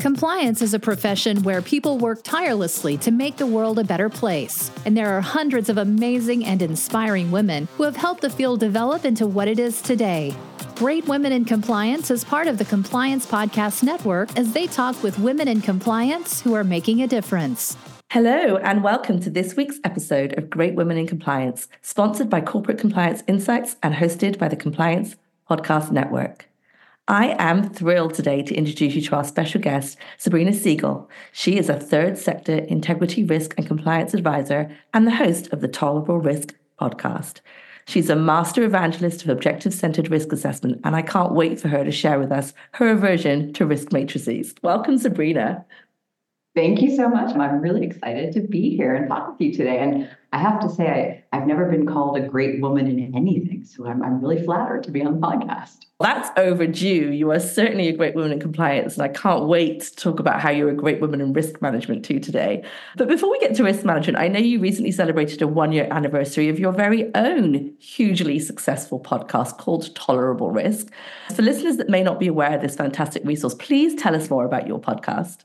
Compliance is a profession where people work tirelessly to make the world a better place. And there are hundreds of amazing and inspiring women who have helped the field develop into what it is today. Great Women in Compliance is part of the Compliance Podcast Network as they talk with women in compliance who are making a difference. Hello, and welcome to this week's episode of Great Women in Compliance, sponsored by Corporate Compliance Insights and hosted by the Compliance Podcast Network. I am thrilled today to introduce you to our special guest, Sabrina Segal. She is a third sector integrity risk and compliance advisor and the host of the Tolerable Risk podcast. She's a master evangelist of objective centered risk assessment, and I can't wait for her to share with us her aversion to risk matrices. Welcome, Sabrina. Thank you so much. I'm really excited to be here and talk with you today. And I have to say, I, have never been called a great woman in anything. So I'm, I'm really flattered to be on the podcast. That's overdue. You are certainly a great woman in compliance. And I can't wait to talk about how you're a great woman in risk management too today. But before we get to risk management, I know you recently celebrated a one year anniversary of your very own hugely successful podcast called Tolerable Risk. For listeners that may not be aware of this fantastic resource, please tell us more about your podcast.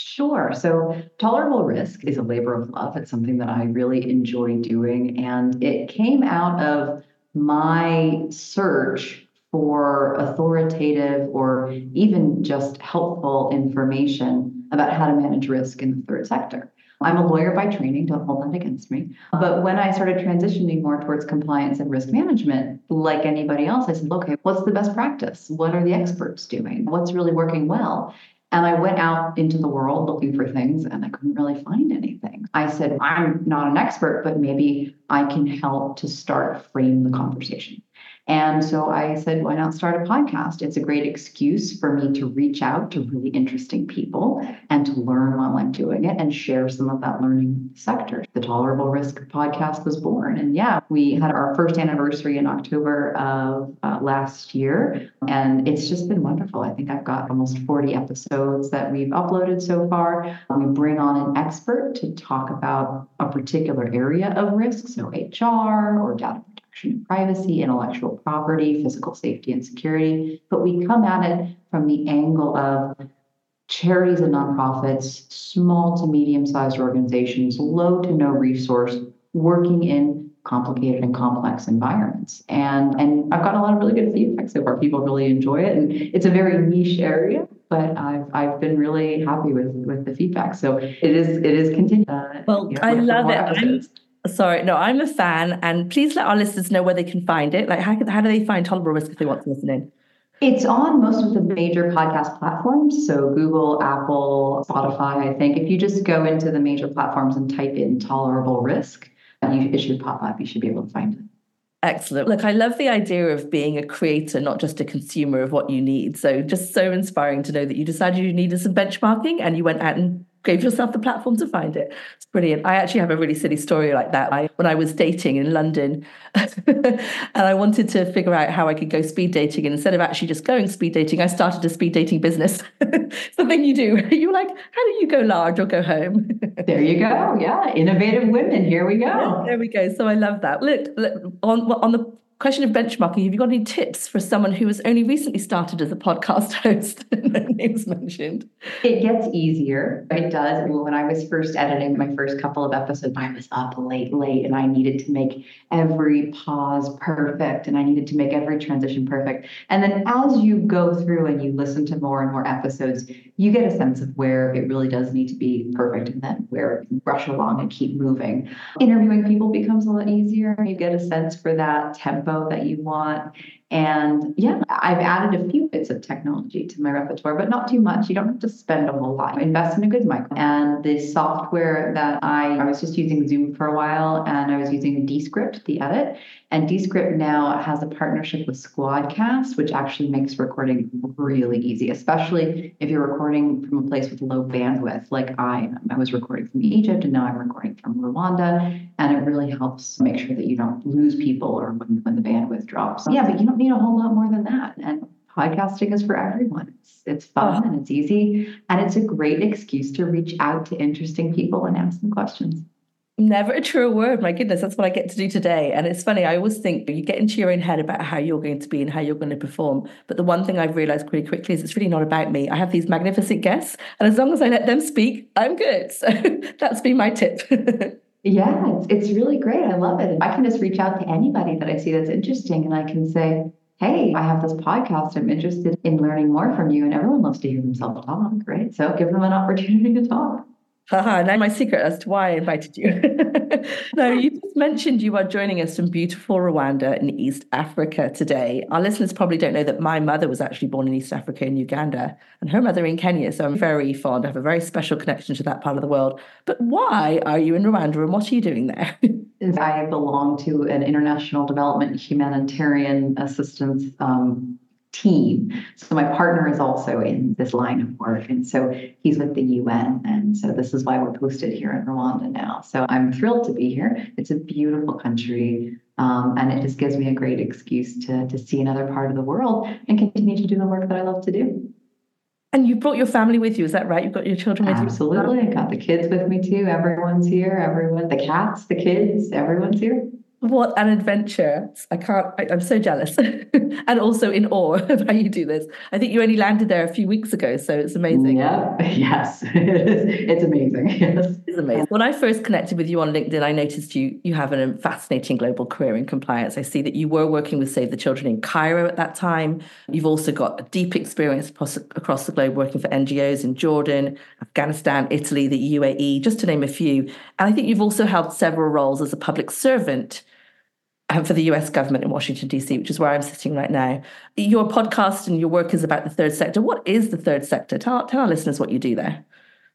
Sure. So, tolerable risk is a labor of love. It's something that I really enjoy doing. And it came out of my search for authoritative or even just helpful information about how to manage risk in the third sector. I'm a lawyer by training, don't hold that against me. But when I started transitioning more towards compliance and risk management, like anybody else, I said, okay, what's the best practice? What are the experts doing? What's really working well? And I went out into the world looking for things and I couldn't really find anything. I said, I'm not an expert, but maybe I can help to start frame the conversation. And so I said, why not start a podcast? It's a great excuse for me to reach out to really interesting people and to learn while I'm doing it and share some of that learning sector. The Tolerable Risk podcast was born. And yeah, we had our first anniversary in October of uh, last year. And it's just been wonderful. I think I've got almost 40 episodes that we've uploaded so far. We bring on an expert to talk about a particular area of risk, so HR or data protection and privacy, intellectual property, physical safety and security. But we come at it from the angle of charities and nonprofits, small to medium sized organizations, low to no resource, working in complicated and complex environments. And and I've got a lot of really good feedback so far. People really enjoy it. And it's a very niche area, but I've I've been really happy with with the feedback. So it is it is continuing. Uh, well, I love it. Sorry, no, I'm a fan, and please let our listeners know where they can find it. Like, how, how do they find Tolerable Risk if they want to listen in? It's on most of the major podcast platforms. So Google, Apple, Spotify, I think. If you just go into the major platforms and type in tolerable risk, you, it should pop up. You should be able to find it. Excellent. Look, I love the idea of being a creator, not just a consumer of what you need. So just so inspiring to know that you decided you needed some benchmarking and you went out and gave yourself the platform to find it. It's brilliant. I actually have a really silly story like that. I, when I was dating in London and I wanted to figure out how I could go speed dating, and instead of actually just going speed dating, I started a speed dating business. it's the thing you do. You're like, how do you go large or go home? there you go. Yeah, innovative women. Here we go. Yeah, there we go. So I love that. Look, look on on the question of benchmarking, have you got any tips for someone who has only recently started as a podcast host? names mentioned. It gets easier. It does. When I was first editing my first couple of episodes, I was up late, late, and I needed to make every pause perfect and I needed to make every transition perfect. And then as you go through and you listen to more and more episodes, you get a sense of where it really does need to be perfect and then where you rush along and keep moving. Interviewing people becomes a lot easier. You get a sense for that tempo that you want. And yeah, I've added a few bits of technology to my repertoire, but not too much. You don't have to spend a whole lot. Invest in a good mic. And the software that I, I was just using Zoom for a while and I was using Descript, the edit. And Descript now has a partnership with Squadcast, which actually makes recording really easy, especially if you're recording from a place with low bandwidth, like I am. I was recording from Egypt and now I'm recording from Rwanda. And it really helps make sure that you don't lose people or when, when the bandwidth drops. Yeah, but you don't need a whole lot more than that. And podcasting is for everyone. It's it's fun uh-huh. and it's easy and it's a great excuse to reach out to interesting people and ask them questions. Never a truer word. My goodness, that's what I get to do today. And it's funny, I always think you get into your own head about how you're going to be and how you're going to perform. But the one thing I've realized pretty quickly is it's really not about me. I have these magnificent guests, and as long as I let them speak, I'm good. So that's been my tip. yeah, it's, it's really great. I love it. I can just reach out to anybody that I see that's interesting and I can say, hey, I have this podcast. I'm interested in learning more from you. And everyone loves to hear themselves talk, right? So give them an opportunity to talk. Haha, now my secret as to why I invited you. now, you just mentioned you are joining us from beautiful Rwanda in East Africa today. Our listeners probably don't know that my mother was actually born in East Africa in Uganda and her mother in Kenya. So I'm very fond, I have a very special connection to that part of the world. But why are you in Rwanda and what are you doing there? I belong to an international development humanitarian assistance um, team. So my partner is also in this line of work. And so he's with the UN. And so this is why we're posted here in Rwanda now. So I'm thrilled to be here. It's a beautiful country. Um, and it just gives me a great excuse to, to see another part of the world and continue to do the work that I love to do. And you brought your family with you, is that right? You've got your children with Absolutely. you? Absolutely. I got the kids with me too. Everyone's here. Everyone, the cats, the kids, everyone's here. What an adventure. I can't, I, am so jealous and also in awe of how you do this. I think you only landed there a few weeks ago, so it's amazing. Yeah, yes, it's amazing. Yes. It's amazing. When I first connected with you on LinkedIn, I noticed you you have a fascinating global career in compliance. I see that you were working with Save the Children in Cairo at that time. You've also got a deep experience across the globe working for NGOs in Jordan, Afghanistan, Italy, the UAE, just to name a few. And I think you've also held several roles as a public servant um, for the US government in Washington, D.C., which is where I'm sitting right now. Your podcast and your work is about the third sector. What is the third sector? Tell, tell our listeners what you do there.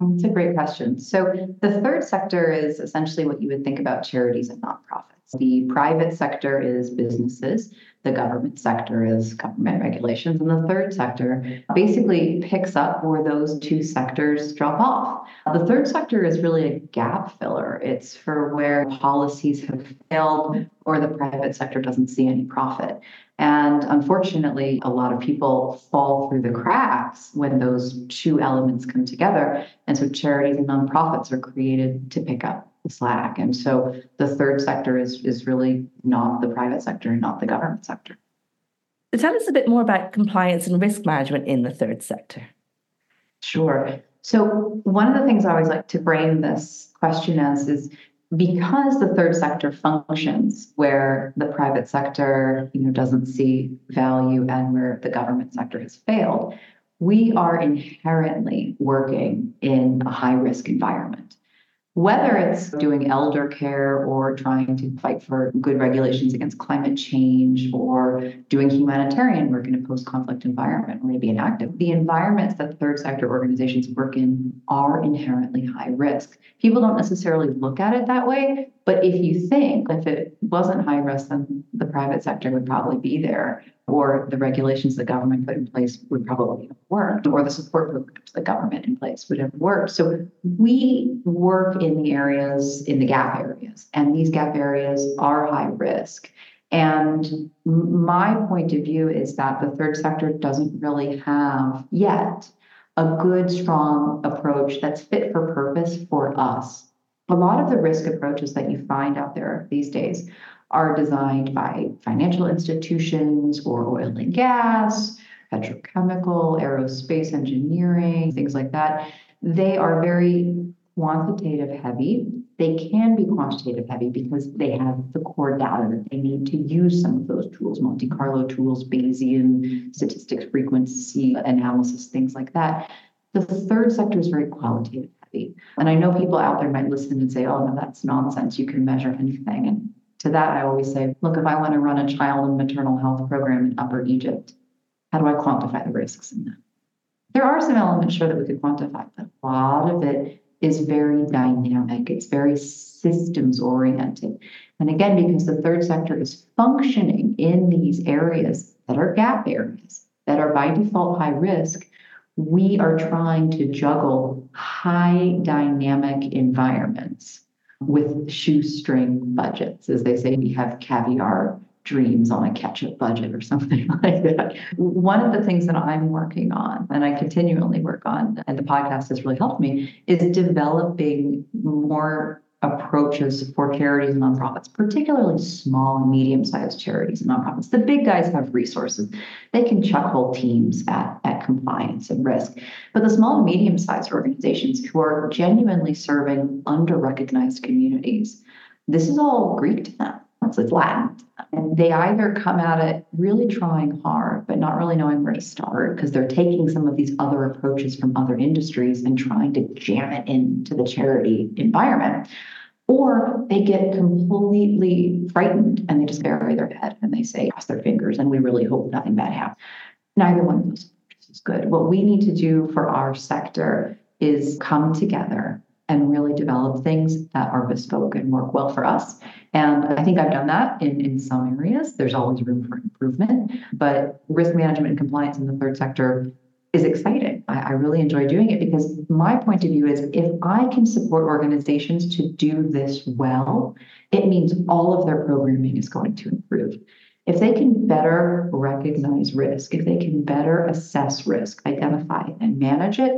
It's a great question. So, the third sector is essentially what you would think about charities and nonprofits. The private sector is businesses, the government sector is government regulations, and the third sector basically picks up where those two sectors drop off. The third sector is really a gap filler. It's for where policies have failed or the private sector doesn't see any profit. And unfortunately, a lot of people fall through the cracks when those two elements come together. And so charities and nonprofits are created to pick up the slack. And so the third sector is, is really not the private sector and not the government sector. So tell us a bit more about compliance and risk management in the third sector. Sure. So one of the things I always like to frame this question as is because the third sector functions where the private sector you know doesn't see value and where the government sector has failed we are inherently working in a high risk environment whether it's doing elder care or trying to fight for good regulations against climate change or doing humanitarian work in a post conflict environment or maybe inactive, the environments that third sector organizations work in are inherently high risk. People don't necessarily look at it that way, but if you think if it wasn't high risk, then the private sector would probably be there or the regulations the government put in place would probably have worked, or the support programs the government in place would have worked. So we work in the areas, in the gap areas, and these gap areas are high risk. And my point of view is that the third sector doesn't really have yet a good, strong approach that's fit for purpose for us. A lot of the risk approaches that you find out there these days are designed by financial institutions or oil and gas, petrochemical, aerospace engineering, things like that. They are very quantitative heavy. They can be quantitative heavy because they have the core data that they need to use some of those tools, Monte Carlo tools, Bayesian statistics, frequency analysis, things like that. The third sector is very qualitative And I know people out there might listen and say, oh, no, that's nonsense. You can measure anything. And to that, I always say, look, if I want to run a child and maternal health program in Upper Egypt, how do I quantify the risks in that? There are some elements sure that we could quantify, but a lot of it is very dynamic. It's very systems oriented. And again, because the third sector is functioning in these areas that are gap areas, that are by default high risk, we are trying to juggle high dynamic environments with shoestring budgets. As they say, we have caviar dreams on a ketchup budget or something like that. One of the things that I'm working on, and I continually work on, and the podcast has really helped me, is developing more approaches for charities and nonprofits, particularly small and medium sized charities and nonprofits. The big guys have resources. They can chuck whole teams at, at compliance and risk. But the small and medium sized organizations who are genuinely serving under recognized communities, this is all Greek to them. It's, it's Latin. And they either come at it really trying hard, but not really knowing where to start because they're taking some of these other approaches from other industries and trying to jam it into the charity environment. Or they get completely frightened and they just bury their head and they say, cross their fingers, and we really hope nothing bad happens. Neither one of those is good. What we need to do for our sector is come together and really develop things that are bespoke and work well for us. And I think I've done that in, in some areas. There's always room for improvement, but risk management and compliance in the third sector is exciting. I, I, really enjoy doing it because my point of view is if I can support organizations to do this well, it means all of their programming is going to improve. If they can better recognize risk, if they can better assess risk, identify and manage it,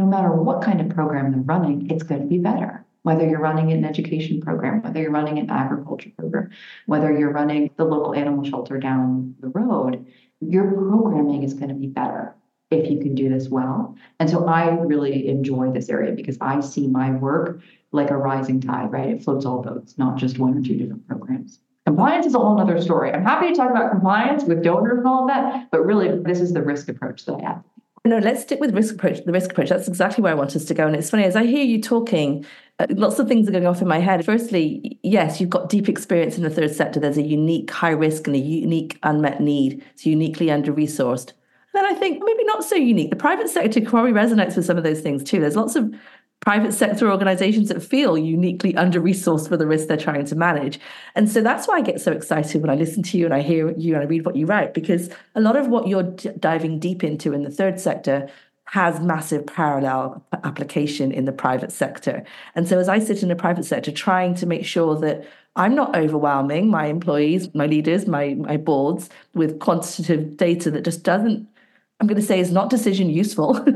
no matter what kind of program they're running, it's going to be better. Whether you're running an education program, whether you're running an agriculture program, whether you're running the local animal shelter down the road, your programming is going to be better if you can do this well. And so I really enjoy this area because I see my work like a rising tide, right? It floats all boats, not just one or two different programs. Compliance is a whole other story. I'm happy to talk about compliance with donors and all of that, but really, this is the risk approach that I have. No, let's stick with risk approach. The risk approach. That's exactly where I want us to go. And it's funny as I hear you talking, uh, lots of things are going off in my head. Firstly, yes, you've got deep experience in the third sector. There's a unique high risk and a unique unmet need. It's uniquely under resourced. Then I think maybe not so unique. The private sector probably resonates with some of those things too. There's lots of private sector organizations that feel uniquely under resourced for the risk they're trying to manage. And so that's why I get so excited when I listen to you and I hear you and I read what you write, because a lot of what you're d- diving deep into in the third sector has massive parallel application in the private sector. And so as I sit in the private sector, trying to make sure that I'm not overwhelming my employees, my leaders, my, my boards with quantitative data that just doesn't I'm going to say is not decision useful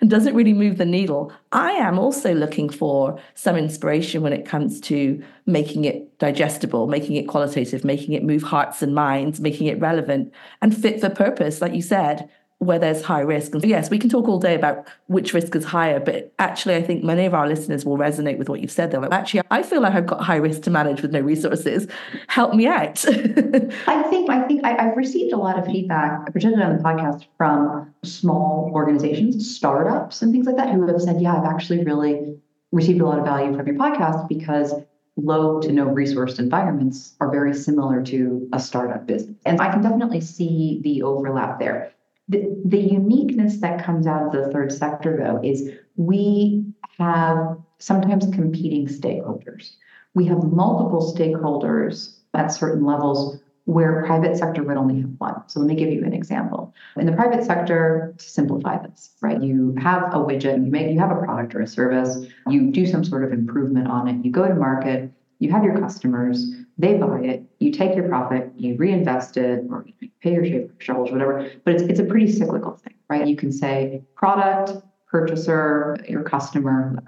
and doesn't really move the needle. I am also looking for some inspiration when it comes to making it digestible, making it qualitative, making it move hearts and minds, making it relevant and fit for purpose, like you said where there's high risk. And yes, we can talk all day about which risk is higher, but actually, I think many of our listeners will resonate with what you've said. They're like, actually, I feel like I've got high risk to manage with no resources. Help me out. I think I think I, have received a lot of feedback, particularly on the podcast, from small organizations, startups, and things like that, who have said, "Yeah, I've actually really received a lot of value from your podcast because." Low to no resourced environments are very similar to a startup business. And I can definitely see the overlap there the, uniqueness that comes out of the third sector, though, is we have sometimes competing stakeholders. We have multiple stakeholders at certain levels where private sector would only have one. So let me give you an example. In the private sector, to simplify this, right? You have a widget, you make you have a product or a service, you do some sort of improvement on it, you go to market, you have your customers, they buy it, you take your profit, you reinvest it, or you pay your shareholders, whatever. But it's, it's a pretty cyclical thing, right? You can say product, purchaser, your customer.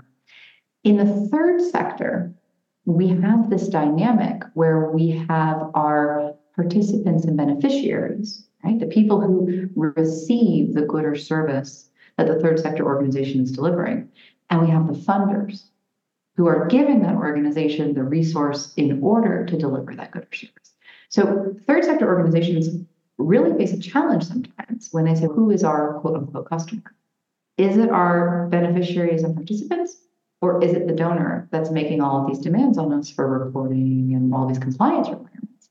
In the third sector, we have this dynamic where we have our participants and beneficiaries, right? The people who receive the good or service that the third sector organization is delivering. And we have the funders who are giving that organization the resource in order to deliver that good or service. So third sector organizations really face a challenge sometimes when they say, who is our quote unquote customer? Is it our beneficiaries and participants? Or is it the donor that's making all of these demands on us for reporting and all these compliance requirements?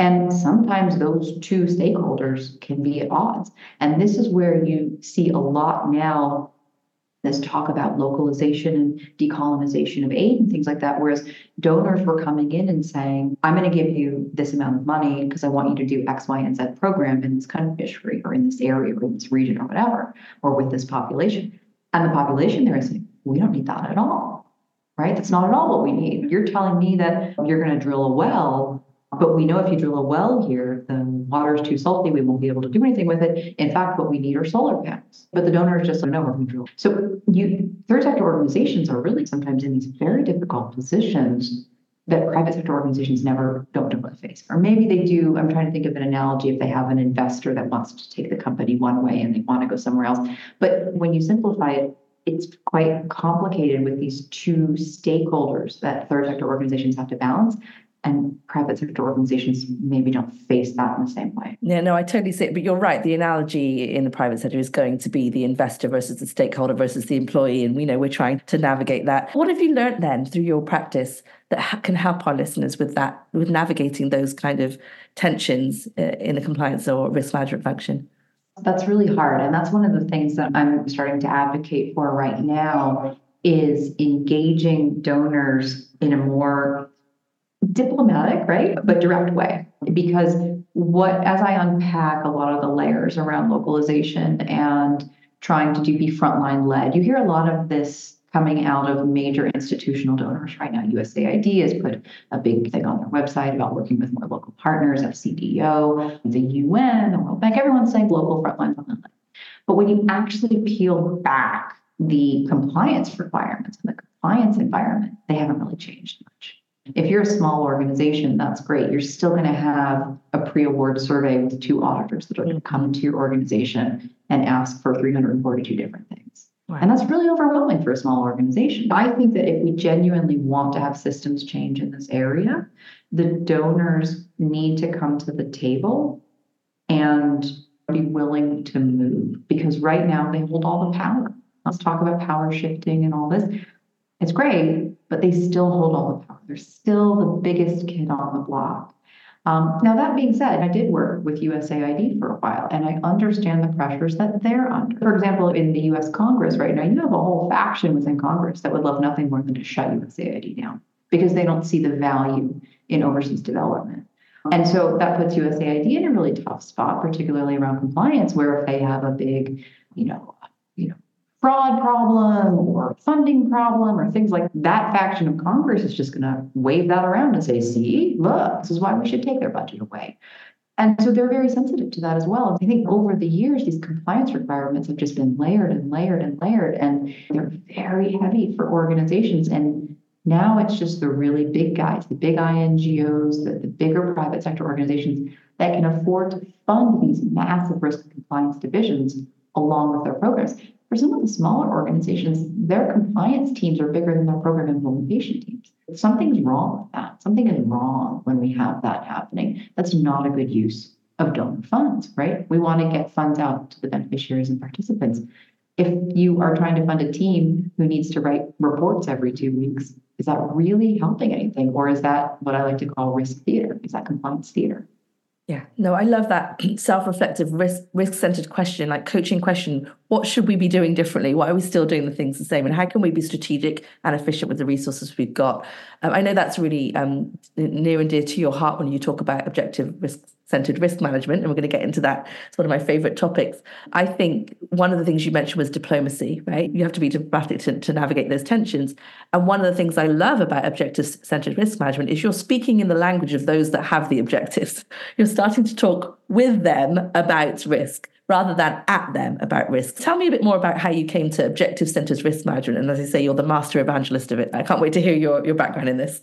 And sometimes those two stakeholders can be at odds. And this is where you see a lot now this talk about localization and decolonization of aid and things like that. Whereas donors were coming in and saying, I'm going to give you this amount of money because I want you to do X, Y, and Z program in this country or in this area or in this region or whatever, or with this population. And the population there is saying, we don't need that at all. Right? That's not at all what we need. You're telling me that you're going to drill a well, but we know if you drill a well here, water is too salty. We won't be able to do anything with it. In fact, what we need are solar panels. But the donors just don't know we're control. So you third sector organizations are really sometimes in these very difficult positions that private sector organizations never don't know what to face. Or maybe they do. I'm trying to think of an analogy if they have an investor that wants to take the company one way and they want to go somewhere else. But when you simplify it, it's quite complicated with these two stakeholders that third sector organizations have to balance and private sector organizations maybe don't face that in the same way. Yeah, no, I totally see it. But you're right. The analogy in the private sector is going to be the investor versus the stakeholder versus the employee. And we know we're trying to navigate that. What have you learned then through your practice that can help our listeners with that, with navigating those kind of tensions uh, in the compliance or risk management function? That's really hard. And that's one of the things that I'm starting to advocate for right now is engaging donors in a more diplomatic, right? But direct way. Because what, as I unpack a lot of the layers around localization and trying to do be frontline led, you hear a lot of this coming out of major institutional donors right now. USAID has put a big thing on their website about working with more local partners, FCDO, the UN, the World Bank, everyone's saying local frontline, frontline. But when you actually peel back the compliance requirements and the compliance environment, they haven't really changed much. If you're a small organization, that's great. You're still going to have a pre award survey with two auditors that are going to come into your organization and ask for 342 different things. Right. And that's really overwhelming for a small organization. I think that if we genuinely want to have systems change in this area, the donors need to come to the table and be willing to move because right now they hold all the power. Let's talk about power shifting and all this. It's great, but they still hold all the power. They're still the biggest kid on the block. Um, now, that being said, I did work with USAID for a while, and I understand the pressures that they're under. For example, in the US Congress right now, you have a whole faction within Congress that would love nothing more than to shut USAID down because they don't see the value in overseas development. And so that puts USAID in a really tough spot, particularly around compliance, where if they have a big, you know, you know, fraud problem or funding problem or things like that faction of Congress is just going to wave that around and say, see, look, this is why we should take their budget away. And so they're very sensitive to that as well. I think over the years, these compliance requirements have just been layered and layered and layered, and they're very heavy for organizations. And now it's just the really big guys, the big INGOs, the, the bigger private sector organizations that can afford to fund these massive risk compliance divisions along with their programs. For some of the smaller organizations, their compliance teams are bigger than their program implementation teams. Something's wrong with that. Something is wrong when we have that happening. That's not a good use of donor funds, right? We want to get funds out to the beneficiaries and participants. If you are trying to fund a team who needs to write reports every two weeks, is that really helping anything? Or is that what I like to call risk theater? Is that compliance theater? Yeah, no, I love that self-reflective, risk risk-centered question, like coaching question. What should we be doing differently? Why are we still doing the things the same? And how can we be strategic and efficient with the resources we've got? Um, I know that's really um, near and dear to your heart when you talk about objective risk centered risk management, and we're going to get into that. It's one of my favorite topics. I think one of the things you mentioned was diplomacy, right? You have to be diplomatic to, to navigate those tensions. And one of the things I love about objective centered risk management is you're speaking in the language of those that have the objectives. You're starting to talk with them about risk rather than at them about risk. Tell me a bit more about how you came to objective centered risk management. And as I say, you're the master evangelist of it. I can't wait to hear your, your background in this.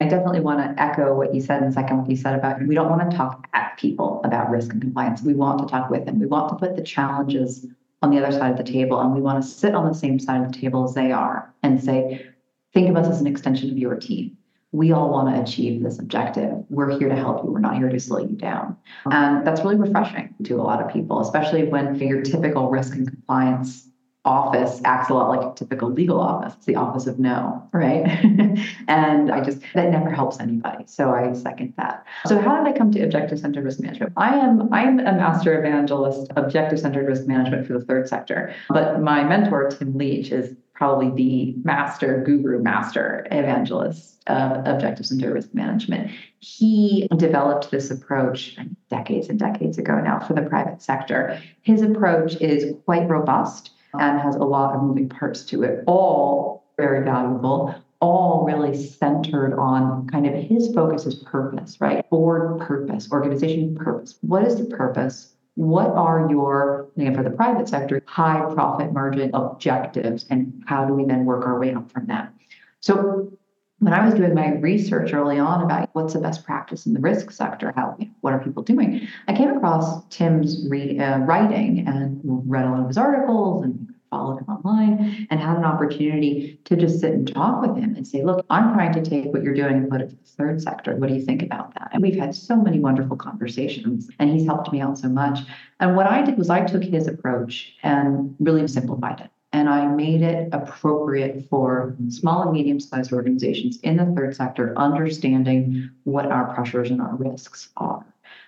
I definitely want to echo what you said and second what you said about we don't want to talk at people about risk and compliance. We want to talk with them. We want to put the challenges on the other side of the table and we want to sit on the same side of the table as they are and say, think of us as an extension of your team. We all want to achieve this objective. We're here to help you. We're not here to slow you down. And that's really refreshing to a lot of people, especially when your typical risk and compliance office acts a lot like a typical legal office. It's the office of no, right? and I just, that never helps anybody. So I second that. So how did I come to objective centered risk management? I am, I'm a master evangelist, objective centered risk management for the third sector. But my mentor, Tim Leech, is probably the master guru, master evangelist of objective centered risk management. He developed this approach decades and decades ago now for the private sector. His approach is quite robust and has a lot of moving parts to it, all very valuable, all really centered on kind of his focus is purpose, right? Board purpose, organization purpose. What is the purpose? What are your, again, for the private sector, high profit margin objectives? And how do we then work our way up from that? So when I was doing my research early on about what's the best practice in the risk sector, how what are people doing, I came across Tim's re, uh, writing and read a lot of his articles and followed him online and had an opportunity to just sit and talk with him and say, look, I'm trying to take what you're doing and put it to the third sector. What do you think about that? And we've had so many wonderful conversations and he's helped me out so much. And what I did was I took his approach and really simplified it and I made it appropriate for small and medium sized organizations in the third sector, understanding what our pressures and our risks are.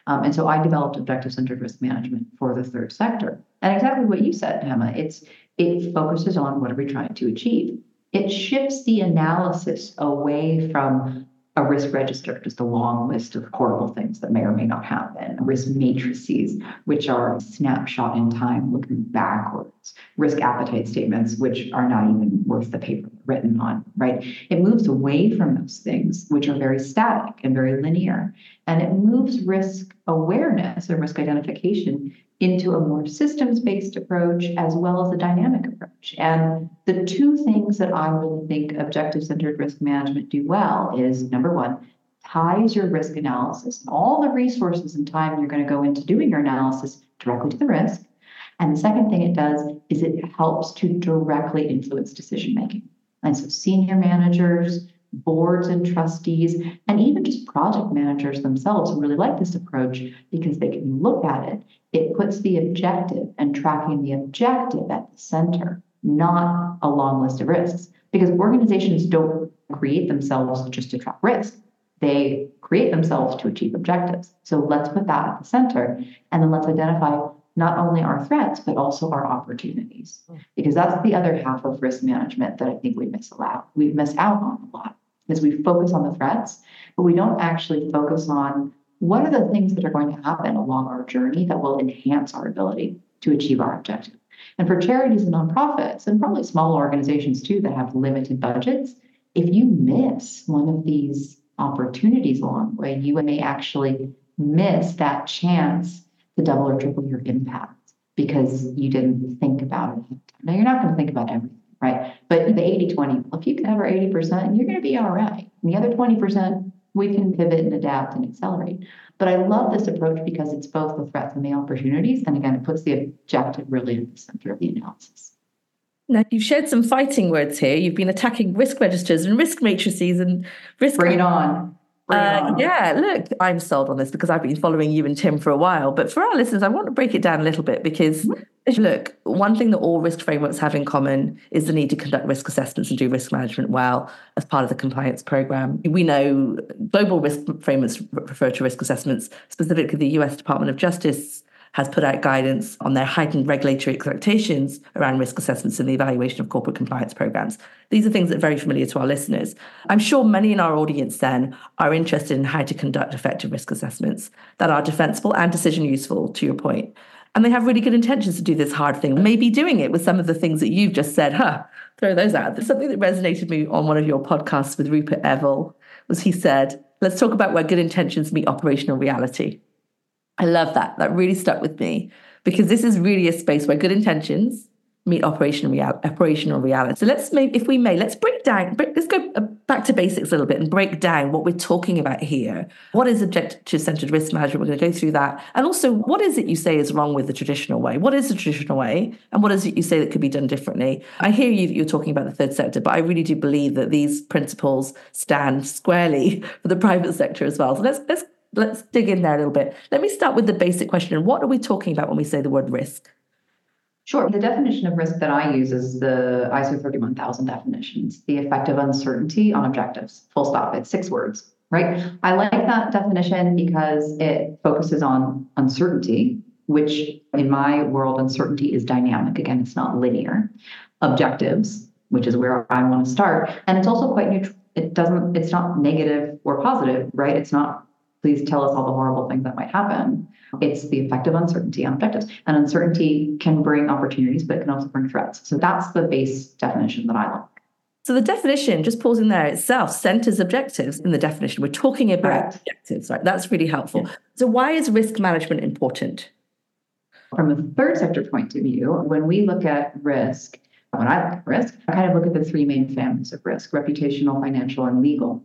Um, and so I developed objective centered risk management for the third sector. And exactly what you said, Hemma, it's it focuses on what are we trying to achieve. It shifts the analysis away from a risk register, just a long list of horrible things that may or may not happen, risk matrices, which are snapshot in time looking backwards, risk appetite statements, which are not even worth the paper written on, right? It moves away from those things, which are very static and very linear, and it moves risk awareness and risk identification into a more systems based approach as well as a dynamic approach. And the two things that I really think objective centered risk management do well is number one, ties your risk analysis and all the resources and time you're going to go into doing your analysis directly to the risk. And the second thing it does is it helps to directly influence decision making. And so senior managers, boards and trustees, and even just project managers themselves really like this approach because they can look at it. It puts the objective and tracking the objective at the center, not a long list of risks. Because organizations don't create themselves just to track risk. They create themselves to achieve objectives. So let's put that at the center and then let's identify not only our threats, but also our opportunities. Hmm. Because that's the other half of risk management that I think we miss out. We miss out on a lot is we focus on the threats, but we don't actually focus on what are the things that are going to happen along our journey that will enhance our ability to achieve our objective. And for charities and nonprofits, and probably small organizations too that have limited budgets, if you miss one of these opportunities along the way, you may actually miss that chance to double or triple your impact because you didn't think about it. Now, you're not going to think about everything right? But the 80 20, if you can cover 80%, you're going to be all right. And the other 20%, we can pivot and adapt and accelerate. But I love this approach because it's both the threats and the opportunities. And again, it puts the objective really at the center of the analysis. Now, you've shared some fighting words here. You've been attacking risk registers and risk matrices and risk. Bring it on. Uh, yeah, look, I'm sold on this because I've been following you and Tim for a while. But for our listeners, I want to break it down a little bit because, mm-hmm. look, one thing that all risk frameworks have in common is the need to conduct risk assessments and do risk management well as part of the compliance program. We know global risk frameworks refer to risk assessments, specifically the US Department of Justice has put out guidance on their heightened regulatory expectations around risk assessments and the evaluation of corporate compliance programs. These are things that are very familiar to our listeners. I'm sure many in our audience then are interested in how to conduct effective risk assessments that are defensible and decision useful, to your point. And they have really good intentions to do this hard thing, maybe doing it with some of the things that you've just said, huh? Throw those out. There's something that resonated me on one of your podcasts with Rupert Evell was he said, let's talk about where good intentions meet operational reality. I love that. That really stuck with me because this is really a space where good intentions meet operational, real- operational reality. So let's maybe, if we may, let's break down, break, let's go uh, back to basics a little bit and break down what we're talking about here. What is objective-centered risk management? We're going to go through that. And also, what is it you say is wrong with the traditional way? What is the traditional way? And what is it you say that could be done differently? I hear you, you're talking about the third sector, but I really do believe that these principles stand squarely for the private sector as well. So let's, let's let's dig in there a little bit. Let me start with the basic question. What are we talking about when we say the word risk? Sure. The definition of risk that I use is the ISO 31000 definitions, the effect of uncertainty on objectives. Full stop. It's six words, right? I like that definition because it focuses on uncertainty, which in my world, uncertainty is dynamic. Again, it's not linear. Objectives, which is where I want to start. And it's also quite neutral. It doesn't, it's not negative or positive, right? It's not please tell us all the horrible things that might happen. It's the effect of uncertainty on objectives. And uncertainty can bring opportunities, but it can also bring threats. So that's the base definition that I like. So the definition, just pausing there itself, centers objectives in the definition. We're talking about objectives, right? That's really helpful. Yeah. So why is risk management important? From a third sector point of view, when we look at risk, when I look at risk, I kind of look at the three main families of risk reputational, financial, and legal.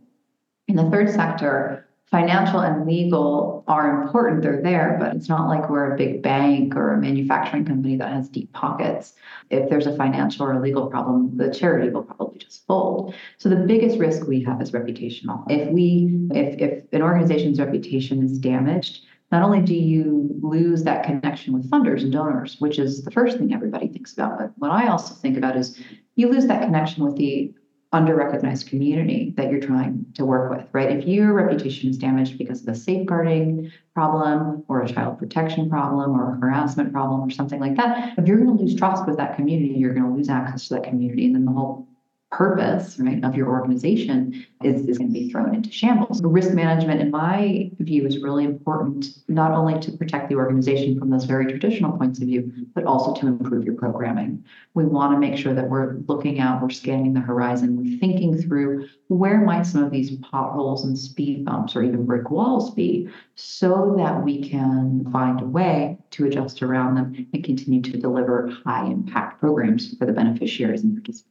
In the third sector, financial and legal are important. They're there, but it's not like we're a big bank or a manufacturing company that has deep pockets. If there's a financial or a legal problem, the charity will probably just fold. So the biggest risk we have is reputational. If we if if an organization's reputation is damaged, not only do you lose that connection with funders and donors, which is the first thing everybody thinks about, but what I also think about is you lose that connection with the under-recognized community that you're trying to work with, right? If your reputation is damaged because of a safeguarding problem or a child protection problem or a harassment problem or something like that, if you're going to lose trust with that community, you're going to lose access to that community, and then the whole purpose right of your organization is, is going to be thrown into shambles. Risk management in my view is really important not only to protect the organization from those very traditional points of view but also to improve your programming. We want to make sure that we're looking out we're scanning the horizon we're thinking through where might some of these potholes and speed bumps or even brick walls be so that we can find a way to adjust around them and continue to deliver high impact programs for the beneficiaries and participants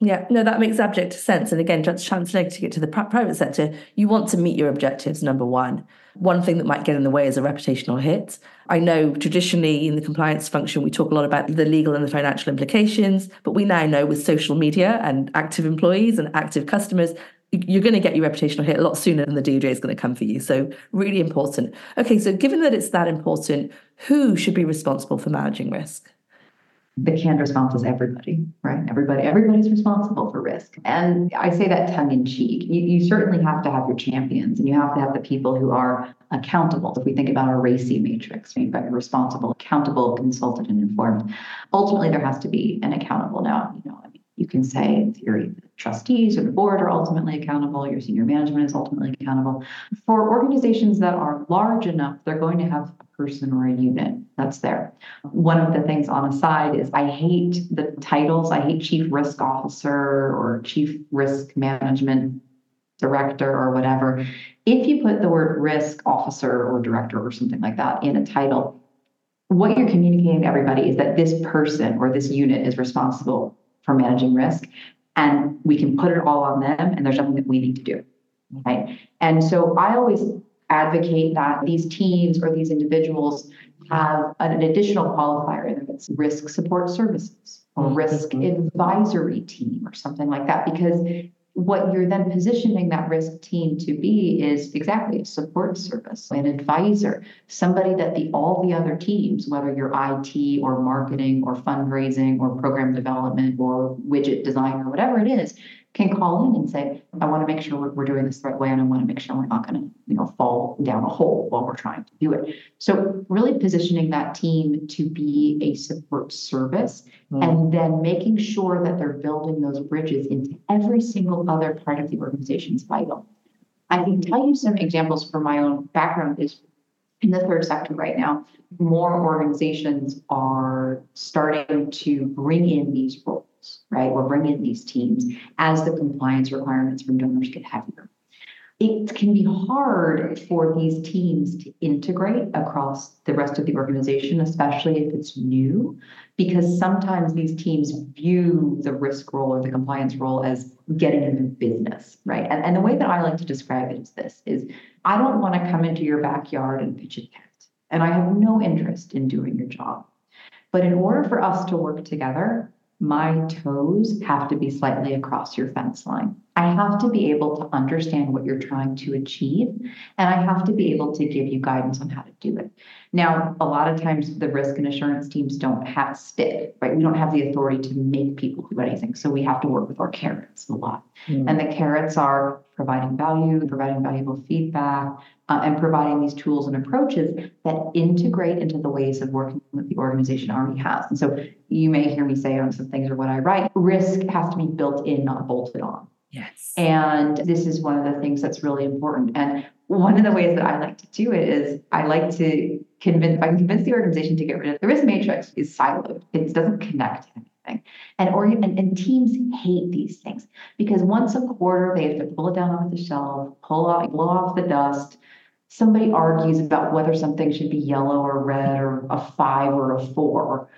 yeah, no, that makes abject sense. And again, just translating it to the private sector, you want to meet your objectives, number one. One thing that might get in the way is a reputational hit. I know traditionally in the compliance function, we talk a lot about the legal and the financial implications, but we now know with social media and active employees and active customers, you're going to get your reputational hit a lot sooner than the DOJ is going to come for you. So, really important. Okay, so given that it's that important, who should be responsible for managing risk? The canned response is everybody, right? Everybody, everybody's responsible for risk. And I say that tongue in cheek. You, you certainly have to have your champions and you have to have the people who are accountable. If we think about our RACI matrix, got responsible, accountable, consulted, and informed. Ultimately, there has to be an accountable. Now, you know, you can say in theory the trustees or the board are ultimately accountable, your senior management is ultimately accountable. For organizations that are large enough, they're going to have person or a unit that's there. One of the things on a side is I hate the titles. I hate chief risk officer or chief risk management director or whatever. If you put the word risk officer or director or something like that in a title, what you're communicating to everybody is that this person or this unit is responsible for managing risk and we can put it all on them and there's nothing that we need to do. Right. And so I always advocate that these teams or these individuals have an additional qualifier in them. it's risk support services or mm-hmm. risk advisory team or something like that because what you're then positioning that risk team to be is exactly a support service, an advisor, somebody that the all the other teams, whether you're IT or marketing or fundraising or program development or widget design or whatever it is, can call in and say, I want to make sure we're, doing this the right way and I want to make sure we're not going to, you know, fall down a hole while we're trying to do it. So really positioning that team to be a support service mm. and then making sure that they're building those bridges into every single other part of the organization is vital. I can tell you some examples from my own background is in the third sector right now, more organizations are starting to bring in these roles right? We're bringing these teams as the compliance requirements from donors get heavier. It can be hard for these teams to integrate across the rest of the organization, especially if it's new, because sometimes these teams view the risk role or the compliance role as getting into business, right? And, and the way that I like to describe it is this is I don't want to come into your backyard and pitch a tent. And I have no interest in doing your job. But in order for us to work together, my toes have to be slightly across your fence line. I have to be able to understand what you're trying to achieve, and I have to be able to give you guidance on how to do it. Now, a lot of times the risk and assurance teams don't have stick, right? We don't have the authority to make people do anything. So we have to work with our carrots a lot. Mm. And the carrots are providing value, providing valuable feedback, uh, and providing these tools and approaches that integrate into the ways of working that the organization already has. And so you may hear me say on some things or what I write, risk has to be built in, not bolted on. Yes. And this is one of the things that's really important. And one of the ways that I like to do it is I like to convince, I can convince the organization to get rid of the risk matrix is siloed. It doesn't connect thing. And, or, and, and teams hate these things because once a quarter they have to pull it down off the shelf, pull off, blow off the dust. Somebody argues about whether something should be yellow or red or a five or a four.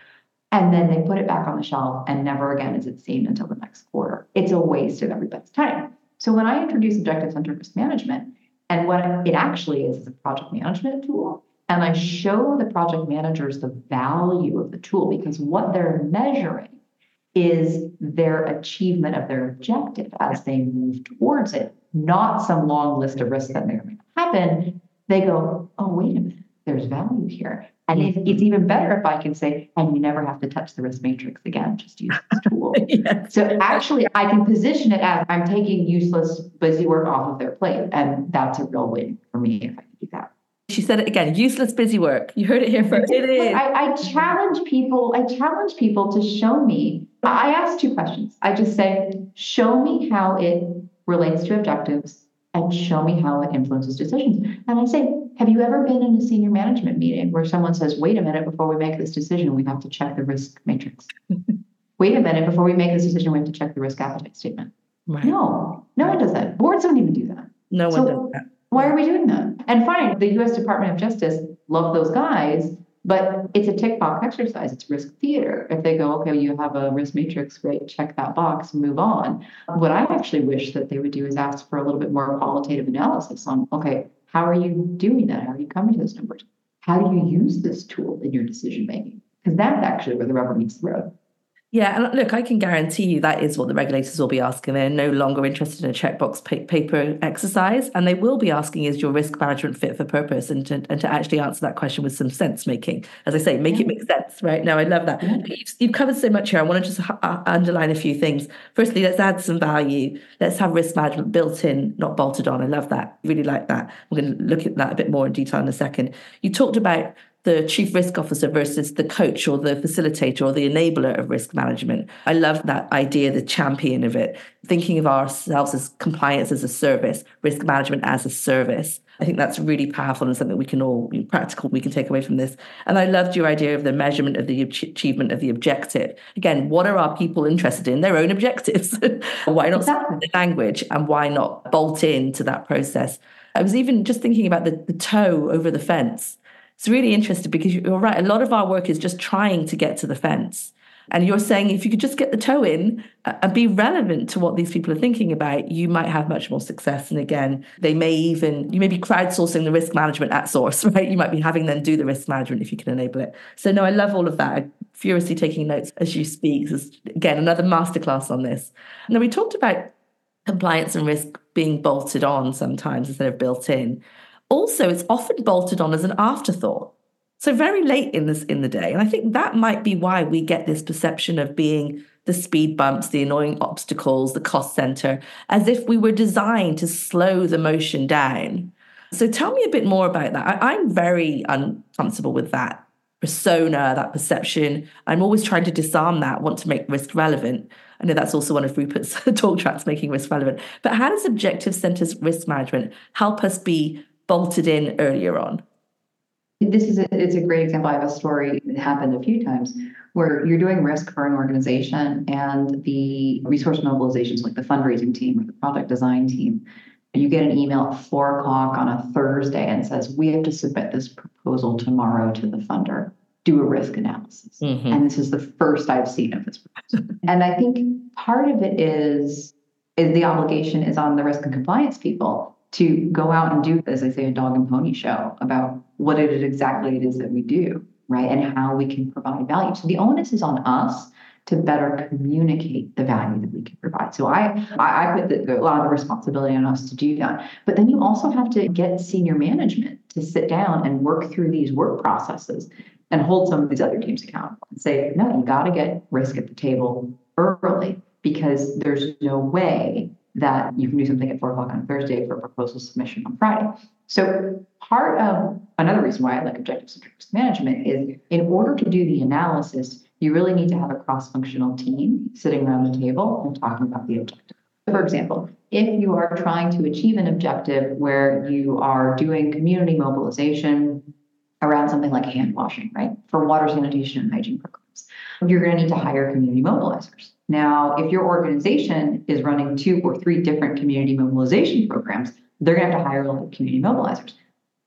And then they put it back on the shelf and never again is it seen until the next quarter. It's a waste of everybody's time. So when I introduce objective centered risk management, and what it actually is is a project management tool, and I show the project managers the value of the tool because what they're measuring is their achievement of their objective as they move towards it, not some long list of risks that may or may not happen. They go, oh, wait a minute, there's value here. And if, it's even better if I can say, and you never have to touch the risk matrix again, just use this tool. yes. So actually, I can position it as I'm taking useless, busy work off of their plate. And that's a real win for me if I can do that. She said it again, useless busy work. You heard it here first. It is. I, I challenge people, I challenge people to show me. I ask two questions. I just say, show me how it relates to objectives and show me how it influences decisions. And I say, have you ever been in a senior management meeting where someone says, wait a minute, before we make this decision, we have to check the risk matrix? wait a minute, before we make this decision, we have to check the risk appetite statement. Right. No, no one does that. Boards don't even do that. No one does that. Why are we doing that? And fine, the US Department of Justice love those guys, but it's a tick box exercise. It's risk theater. If they go, okay, you have a risk matrix, great, check that box, move on. What I actually wish that they would do is ask for a little bit more qualitative analysis on, okay, how are you doing that? How are you coming to those numbers? How do you use this tool in your decision making? Because that's actually where the rubber meets the road. Yeah, and look, I can guarantee you that is what the regulators will be asking. They're no longer interested in a checkbox paper exercise, and they will be asking, "Is your risk management fit for purpose?" and to, and to actually answer that question with some sense making. As I say, make yeah. it make sense, right? Now, I love that. Yeah. You've, you've, covered so much here. I want to just uh, underline a few things. Firstly, let's add some value. Let's have risk management built in, not bolted on. I love that. Really like that. We're going to look at that a bit more in detail in a second. You talked about the chief risk officer versus the coach or the facilitator or the enabler of risk management. I love that idea, the champion of it, thinking of ourselves as compliance as a service, risk management as a service. I think that's really powerful and something we can all practical we can take away from this. And I loved your idea of the measurement of the achievement of the objective. Again, what are our people interested in? Their own objectives. why not exactly. the language and why not bolt into that process? I was even just thinking about the, the toe over the fence it's really interesting because you're right. A lot of our work is just trying to get to the fence. And you're saying if you could just get the toe in uh, and be relevant to what these people are thinking about, you might have much more success. And again, they may even, you may be crowdsourcing the risk management at source, right? You might be having them do the risk management if you can enable it. So, no, I love all of that. I'm furiously taking notes as you speak. This is, again, another masterclass on this. Now, we talked about compliance and risk being bolted on sometimes instead of built in. Also, it's often bolted on as an afterthought. So very late in this in the day. And I think that might be why we get this perception of being the speed bumps, the annoying obstacles, the cost center, as if we were designed to slow the motion down. So tell me a bit more about that. I, am very uncomfortable with that persona, that perception. I'm always trying to disarm that, want to make risk relevant. I know that's also one of Rupert's talk tracks, making risk relevant. But how does objective centered risk management help us be bolted in earlier on? This is a, it's a great example. I have a story that happened a few times where you're doing risk for an organization and the resource mobilizations, like the fundraising team or the product design team, you get an email at four o'clock on a Thursday and says, We have to submit this proposal tomorrow to the funder. Do a risk analysis. Mm-hmm. And this is the first I've seen of this proposal. and I think part of it is is the obligation is on the risk and compliance people to go out and do, as I say, a dog and pony show about what it exactly it is that we do, right? And how we can provide value. So the onus is on us to better communicate the value that we can provide. So I I, put the, a lot of responsibility on us to do that. But then you also have to get senior management to sit down and work through these work processes and hold some of these other teams accountable and say, no, you got to get risk at the table early because there's no way that you can do something at four o'clock on Thursday for proposal submission on Friday. So part of another reason why I like objective centric risk management is in order to do the analysis, you really need to have a cross-functional team sitting around the table and talking about the objective. For example, if you are trying to achieve an objective where you are doing community mobilization around something like hand washing, right, for water sanitation and hygiene programs, you're going to need to hire community mobilizers. Now, if your organization is running two or three different community mobilization programs, they're going to have to hire a lot of community mobilizers.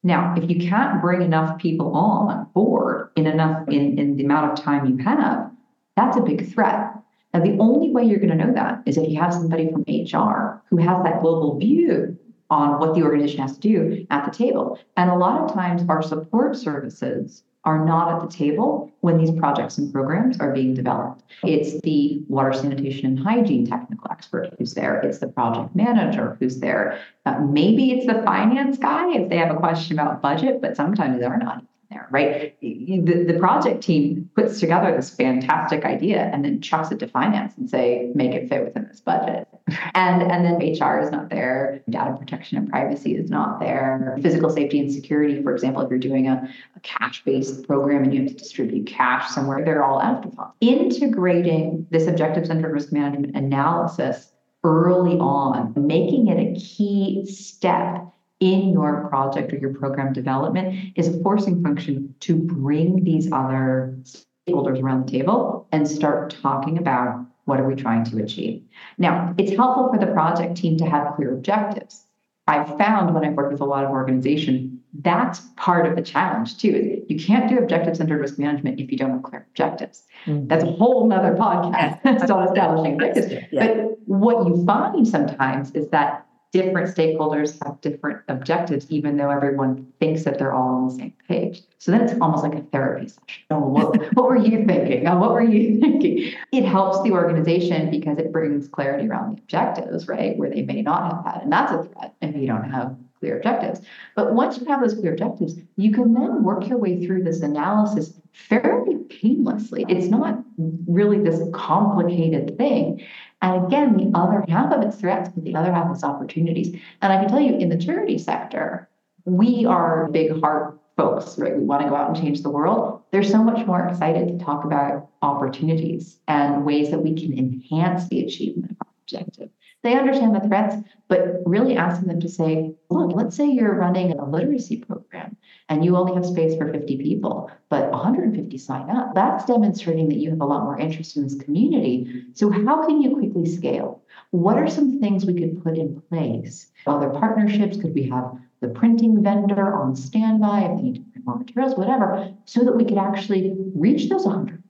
Now, if you can't bring enough people on board in enough in, in the amount of time you have, that's a big threat. Now, the only way you're going to know that is if you have somebody from HR who has that global view on what the organization has to do at the table. And a lot of times, our support services are not at the table when these projects and programs are being developed. It's the water sanitation and hygiene technical expert who's there. It's the project manager who's there. Uh, maybe it's the finance guy if they have a question about budget, but sometimes they're not right? The, the project team puts together this fantastic idea and then chucks it to finance and say, make it fit within this budget. And, and then HR is not there, data protection and privacy is not there, physical safety and security, for example, if you're doing a, a cash-based program and you have to distribute cash somewhere, they're all afterthoughts. Integrating this objective-centered risk management analysis early on, making it a key step in your project or your program development is a forcing function to bring these other stakeholders around the table and start talking about what are we trying to achieve. Now, it's helpful for the project team to have clear objectives. I've found when I've worked with a lot of organizations, that's part of the challenge too. You can't do objective centered risk management if you don't have clear objectives. Mm-hmm. That's a whole nother podcast. it's on establishing objectives. Yeah. But what you find sometimes is that different stakeholders have different objectives, even though everyone thinks that they're all on the same page. So then it's almost like a therapy session. Oh, what, what were you thinking? Oh, what were you thinking? It helps the organization because it brings clarity around the objectives, right? Where they may not have had. And that's a threat if you don't have clear objectives. But once you have those clear objectives, you can then work your way through this analysis fairly painlessly. It's not really this complicated thing. And again, the other half of it's threats, but the other half is opportunities. And I can tell you in the charity sector, we are big heart folks, right? We want to go out and change the world. They're so much more excited to talk about opportunities and ways that we can enhance the achievement of our objective. They understand the threats, but really asking them to say, look, let's say you're running a literacy program and you only have space for 50 people, but 150 sign up. That's demonstrating that you have a lot more interest in this community. So, how can you quickly scale? What are some things we could put in place? Other partnerships? Could we have the printing vendor on standby if they need to print more materials, whatever, so that we could actually reach those 100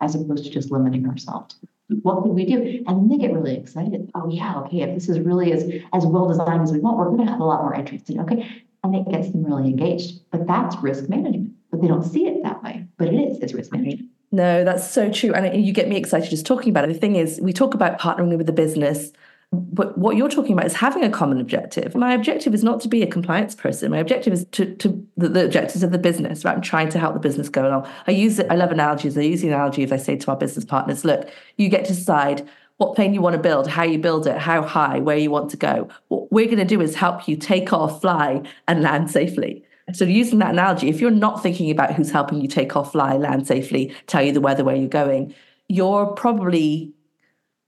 as opposed to just limiting ourselves what could we do? And then they get really excited. Oh yeah, okay, if this is really as, as well designed as we want, we're gonna have a lot more interest in, okay? And it gets them really engaged. But that's risk management. But they don't see it that way. But it is, it's risk management. No, that's so true. And you get me excited just talking about it. The thing is, we talk about partnering with the business but what you're talking about is having a common objective. My objective is not to be a compliance person. My objective is to, to the, the, objectives of the business, right? I'm trying to help the business go along. I use it, I love analogies. I use the analogy if I say to our business partners, look, you get to decide what plane you want to build, how you build it, how high, where you want to go. What we're going to do is help you take off, fly, and land safely. So, using that analogy, if you're not thinking about who's helping you take off, fly, land safely, tell you the weather, where you're going, you're probably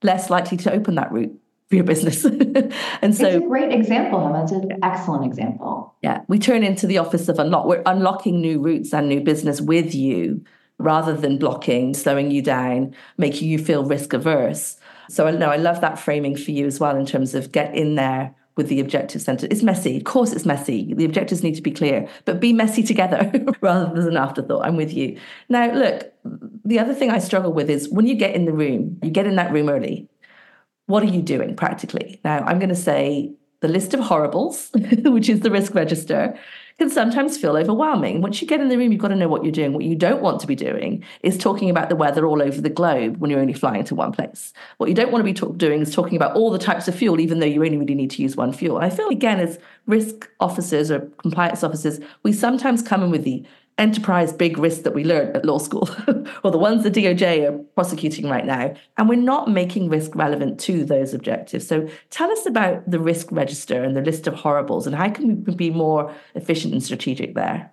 less likely to open that route for your business. and so, it's a great example, Hemma. It's an excellent example. Yeah, we turn into the office of unlock. We're unlocking new routes and new business with you rather than blocking, slowing you down, making you feel risk averse. So I know I love that framing for you as well in terms of get in there with the objective center. It's messy. Of course, it's messy. The objectives need to be clear, but be messy together rather than an afterthought. I'm with you. Now, look, the other thing I struggle with is when you get in the room, you get in that room early what are you doing practically? Now, I'm going to say the list of horribles, which is the risk register, can sometimes feel overwhelming. Once you get in the room, you've got to know what you're doing. What you don't want to be doing is talking about the weather all over the globe when you're only flying to one place. What you don't want to be talk- doing is talking about all the types of fuel, even though you only really need to use one fuel. I feel, again, as risk officers or compliance officers, we sometimes come in with the enterprise big risk that we learned at law school, or the ones the DOJ are prosecuting right now. And we're not making risk relevant to those objectives. So tell us about the risk register and the list of horribles and how can we be more efficient and strategic there?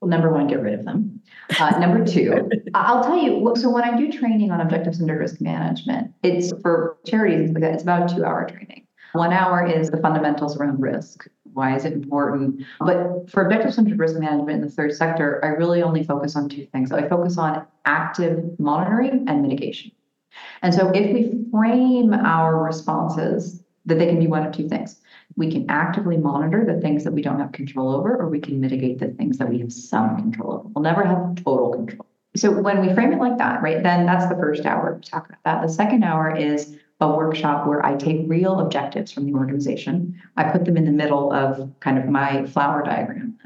Well, number one, get rid of them. Uh, number two, I'll tell you. So when I do training on objective centered risk management, it's for charities like that. It's about a two-hour training. One hour is the fundamentals around risk Why is it important? But for objective centered risk management in the third sector, I really only focus on two things. I focus on active monitoring and mitigation. And so if we frame our responses that they can be one of two things. We can actively monitor the things that we don't have control over, or we can mitigate the things that we have some control over. We'll never have total control. So when we frame it like that, right, then that's the first hour. We talk about that. The second hour is a workshop where I take real objectives from the organization. I put them in the middle of kind of my flower diagram.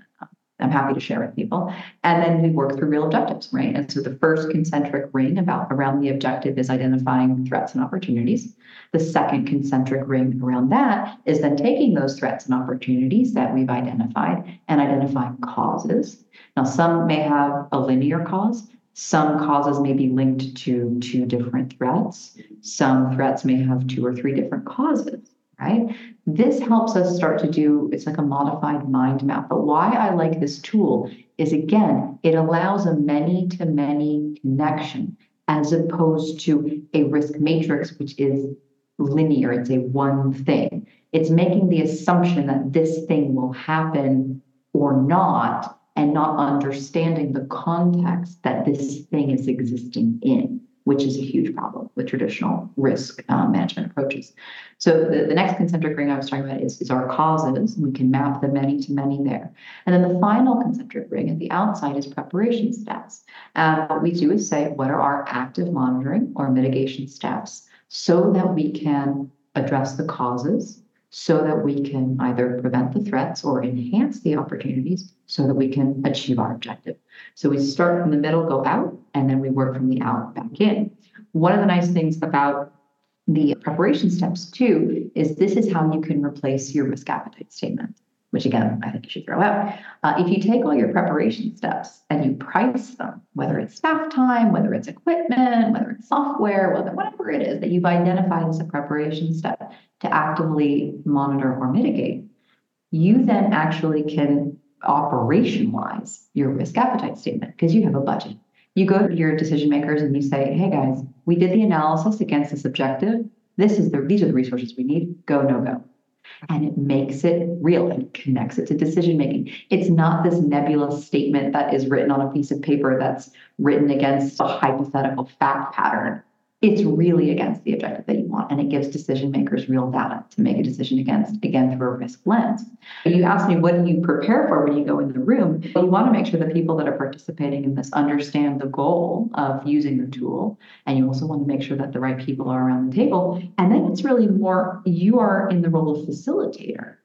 I'm happy to share with people. And then we work through real objectives, right? And so the first concentric ring about around the objective is identifying threats and opportunities. The second concentric ring around that is then taking those threats and opportunities that we've identified and identifying causes. Now, some may have a linear cause, some causes may be linked to two different threats. Some threats may have two or three different causes, right? This helps us start to do, it's like a modified mind map. But why I like this tool is again, it allows a many to many connection as opposed to a risk matrix, which is linear. It's a one thing. It's making the assumption that this thing will happen or not and not understanding the context that this thing is existing in, which is a huge problem with traditional risk uh, management approaches. So the, the next concentric ring I was talking about is, is our causes. We can map the many to many there. And then the final concentric ring at the outside is preparation steps. And what we do is say, what are our active monitoring or mitigation steps so that we can address the causes so that we can either prevent the threats or enhance the opportunities so that we can achieve our objective. So we start from the middle, go out, and then we work from the out back in. One of the nice things about the preparation steps too is this is how you can replace your risk appetite statement which again, I think you should throw out. Uh, if you take all your preparation steps and you price them, whether it's staff time, whether it's equipment, whether it's software, whether whatever it is that you've identified as a preparation step to actively monitor or mitigate, you then actually can operationalize your risk appetite statement because you have a budget. You go to your decision makers and you say, hey guys, we did the analysis against this objective. This is the these are the resources we need. Go, no go and it makes it real and connects it to decision making. It's not this nebulous statement that is written on a piece of paper that's written against a hypothetical fact pattern it's really against the objective that you want and it gives decision makers real data to make a decision against again through a risk lens. You asked me what do you prepare for when you go in the room you want to make sure the people that are participating in this understand the goal of using the tool and you also want to make sure that the right people are around the table. And then it's really more you are in the role of facilitator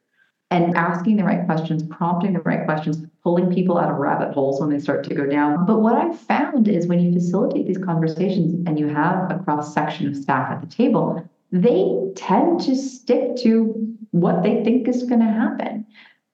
and asking the right questions, prompting the right questions, pulling people out of rabbit holes when they start to go down. But what I've found is when you facilitate these conversations and you have a cross section of staff at the table, they tend to stick to what they think is going to happen.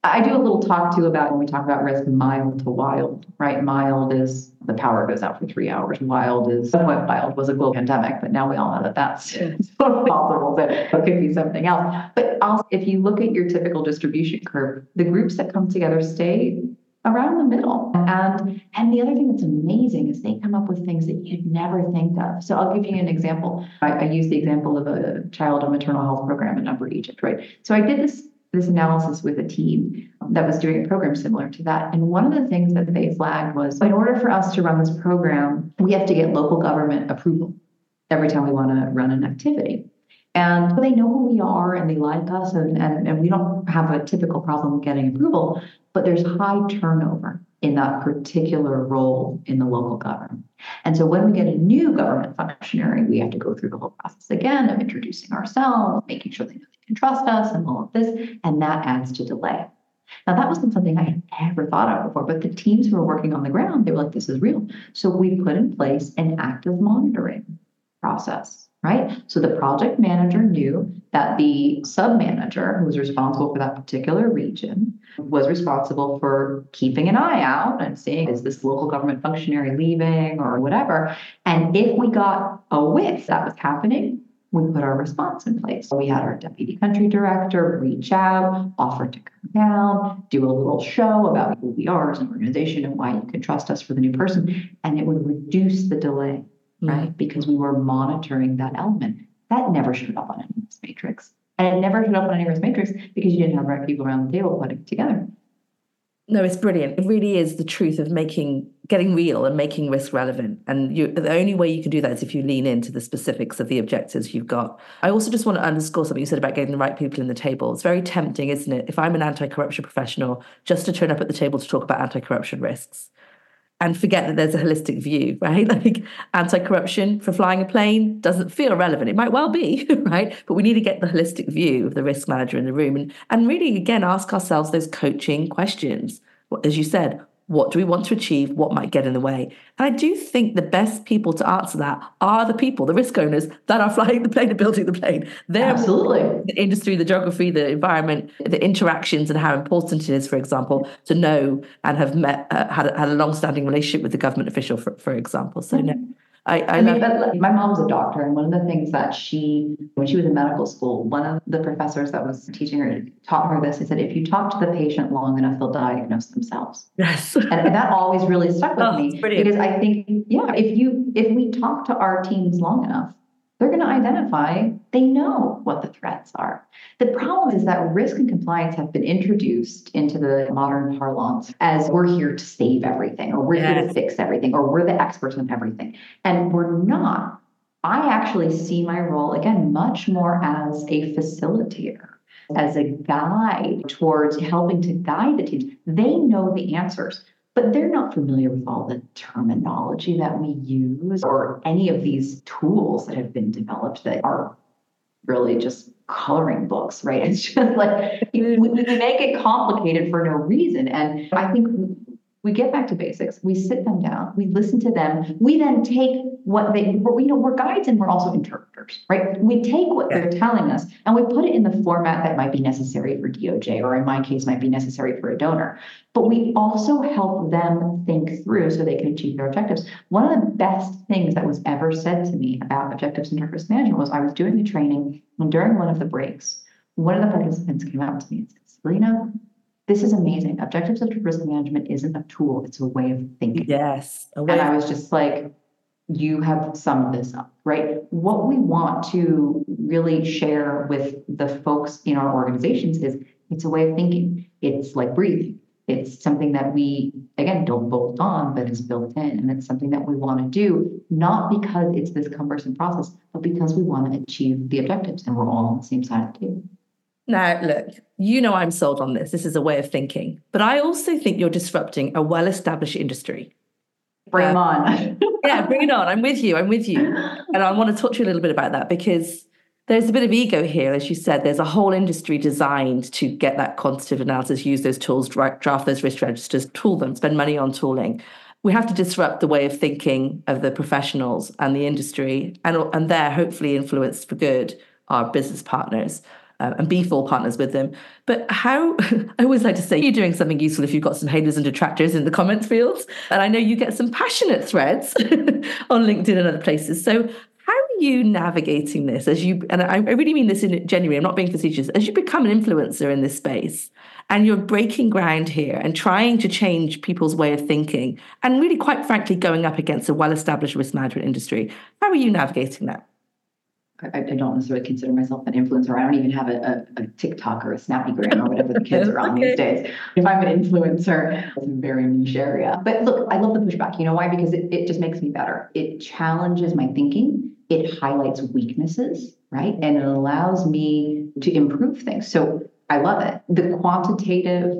I do a little talk to about when we talk about risk mild to wild, right? Mild is the power goes out for three hours. Wild is somewhat wild was a global pandemic, but now we all know that that's totally possible. That it could be something else. But also, if you look at your typical distribution curve, the groups that come together stay around the middle. Mm-hmm. And and the other thing that's amazing is they come up with things that you'd never think of. So I'll give you an example. I, I use the example of a child and maternal health program in Upper Egypt, right? So I did this this analysis with a team that was doing a program similar to that. And one of the things that they flagged was in order for us to run this program, we have to get local government approval every time we want to run an activity. And they know who we are and they like us, and, and, and we don't have a typical problem getting approval, but there's high turnover in that particular role in the local government. And so when we get a new government functionary, we have to go through the whole process again of introducing ourselves, making sure they know they can trust us and all of this, and that adds to delay. Now, that wasn't something I had ever thought of before, but the teams who were working on the ground, they were like, this is real. So we put in place an active monitoring process right? So the project manager knew that the sub manager who was responsible for that particular region was responsible for keeping an eye out and seeing is this local government functionary leaving or whatever. And if we got a whiff that was happening, we put our response in place. We had our deputy country director reach out, offer to come down, do a little show about who we are as an organization and why you can trust us for the new person. And it would reduce the delay right? Because we were monitoring that element. That never showed up on any this matrix. And it never showed up on any risk matrix because you didn't have the right people around the table putting it together. No, it's brilliant. It really is the truth of making getting real and making risk relevant. And you, the only way you can do that is if you lean into the specifics of the objectives you've got. I also just want to underscore something you said about getting the right people in the table. It's very tempting, isn't it? If I'm an anti-corruption professional, just to turn up at the table to talk about anti-corruption risks and forget that there's a holistic view, right? Like anti-corruption for flying a plane doesn't feel relevant. It might well be, right? But we need to get the holistic view of the risk manager in the room and, and really again ask ourselves those coaching questions. As you said, what do we want to achieve? What might get in the way? And I do think the best people to answer that are the people, the risk owners that are flying the plane and building the plane. They're absolutely the industry, the geography, the environment, the interactions, and how important it is, for example, to know and have met, uh, had, had a long-standing relationship with the government official, for, for example. So, no, I, I, I mean, but my mom's a doctor, and one of the things that she, when she was in medical school, one of the professors that was teaching her taught her this. He said, if you talk to the patient long enough, they'll diagnose themselves. Yes. and, and that always really stuck with Oh, me because I think, yeah, if you if we talk to our teams long enough, they're going to identify. They know what the threats are. The problem is that risk and compliance have been introduced into the modern parlance as we're here to save everything, or we're here to fix everything, or we're the experts on everything. And we're not. I actually see my role, again, much more as a facilitator, as a guide towards helping to guide the teams. They know the answers, but they're not familiar with all the terminology that we use or any of these tools that have been developed that are really just coloring books, right? It's just like we, make it complicated for no reason. And I think we, get back to basics. We sit them down. We listen to them. We then take what they, you know, we're guides and we're also interpreters, right? We take what they're telling us and we put it in the format that might be necessary for DOJ, or in my case, might be necessary for a donor. But we also help them think through so they can achieve their objectives. One of the best things that was ever said to me about objectives and risk management was I was doing the training, and during one of the breaks, one of the participants came up to me and said, Sabrina, this is amazing. Objectives of risk management isn't a tool, it's a way of thinking. Yes. And I was just like, you have summed this up, right? What we want to really share with the folks in our organizations is it's a way of thinking. It's like breathing. It's something that we, again, don't bolt on, but is built in. And it's something that we want to do, not because it's this cumbersome process, but because we want to achieve the objectives and we're all on the same side of the table. Now, look, you know I'm sold on this. This is a way of thinking. But I also think you're disrupting a well established industry. Bring um, them on. Yeah, bring it on. I'm with you. I'm with you. And I want to talk to you a little bit about that because there's a bit of ego here. As you said, there's a whole industry designed to get that quantitative analysis, use those tools, draft those risk registers, tool them, spend money on tooling. We have to disrupt the way of thinking of the professionals and the industry, and, and there, hopefully, influence for good our business partners uh, and be full partners with them. But how, I always like to say, you're doing something useful if you've got some haters and detractors in the comments fields. And I know you get some passionate threads on LinkedIn and other places. So, how are you navigating this as you, and I, I really mean this in genuine, I'm not being facetious, as you become an influencer in this space and you're breaking ground here and trying to change people's way of thinking and really, quite frankly, going up against a well established risk management industry, how are you navigating that? I, I don't necessarily consider myself an influencer. I don't even have a, a, a TikTok or a Snappygram or whatever the kids are on Okay. these days. If I'm an influencer, it's a very niche area. But look, I love the pushback. You know why? Because it, it just makes me better. It challenges my thinking. It highlights weaknesses, right? And it allows me to improve things. So I love it. The quantitative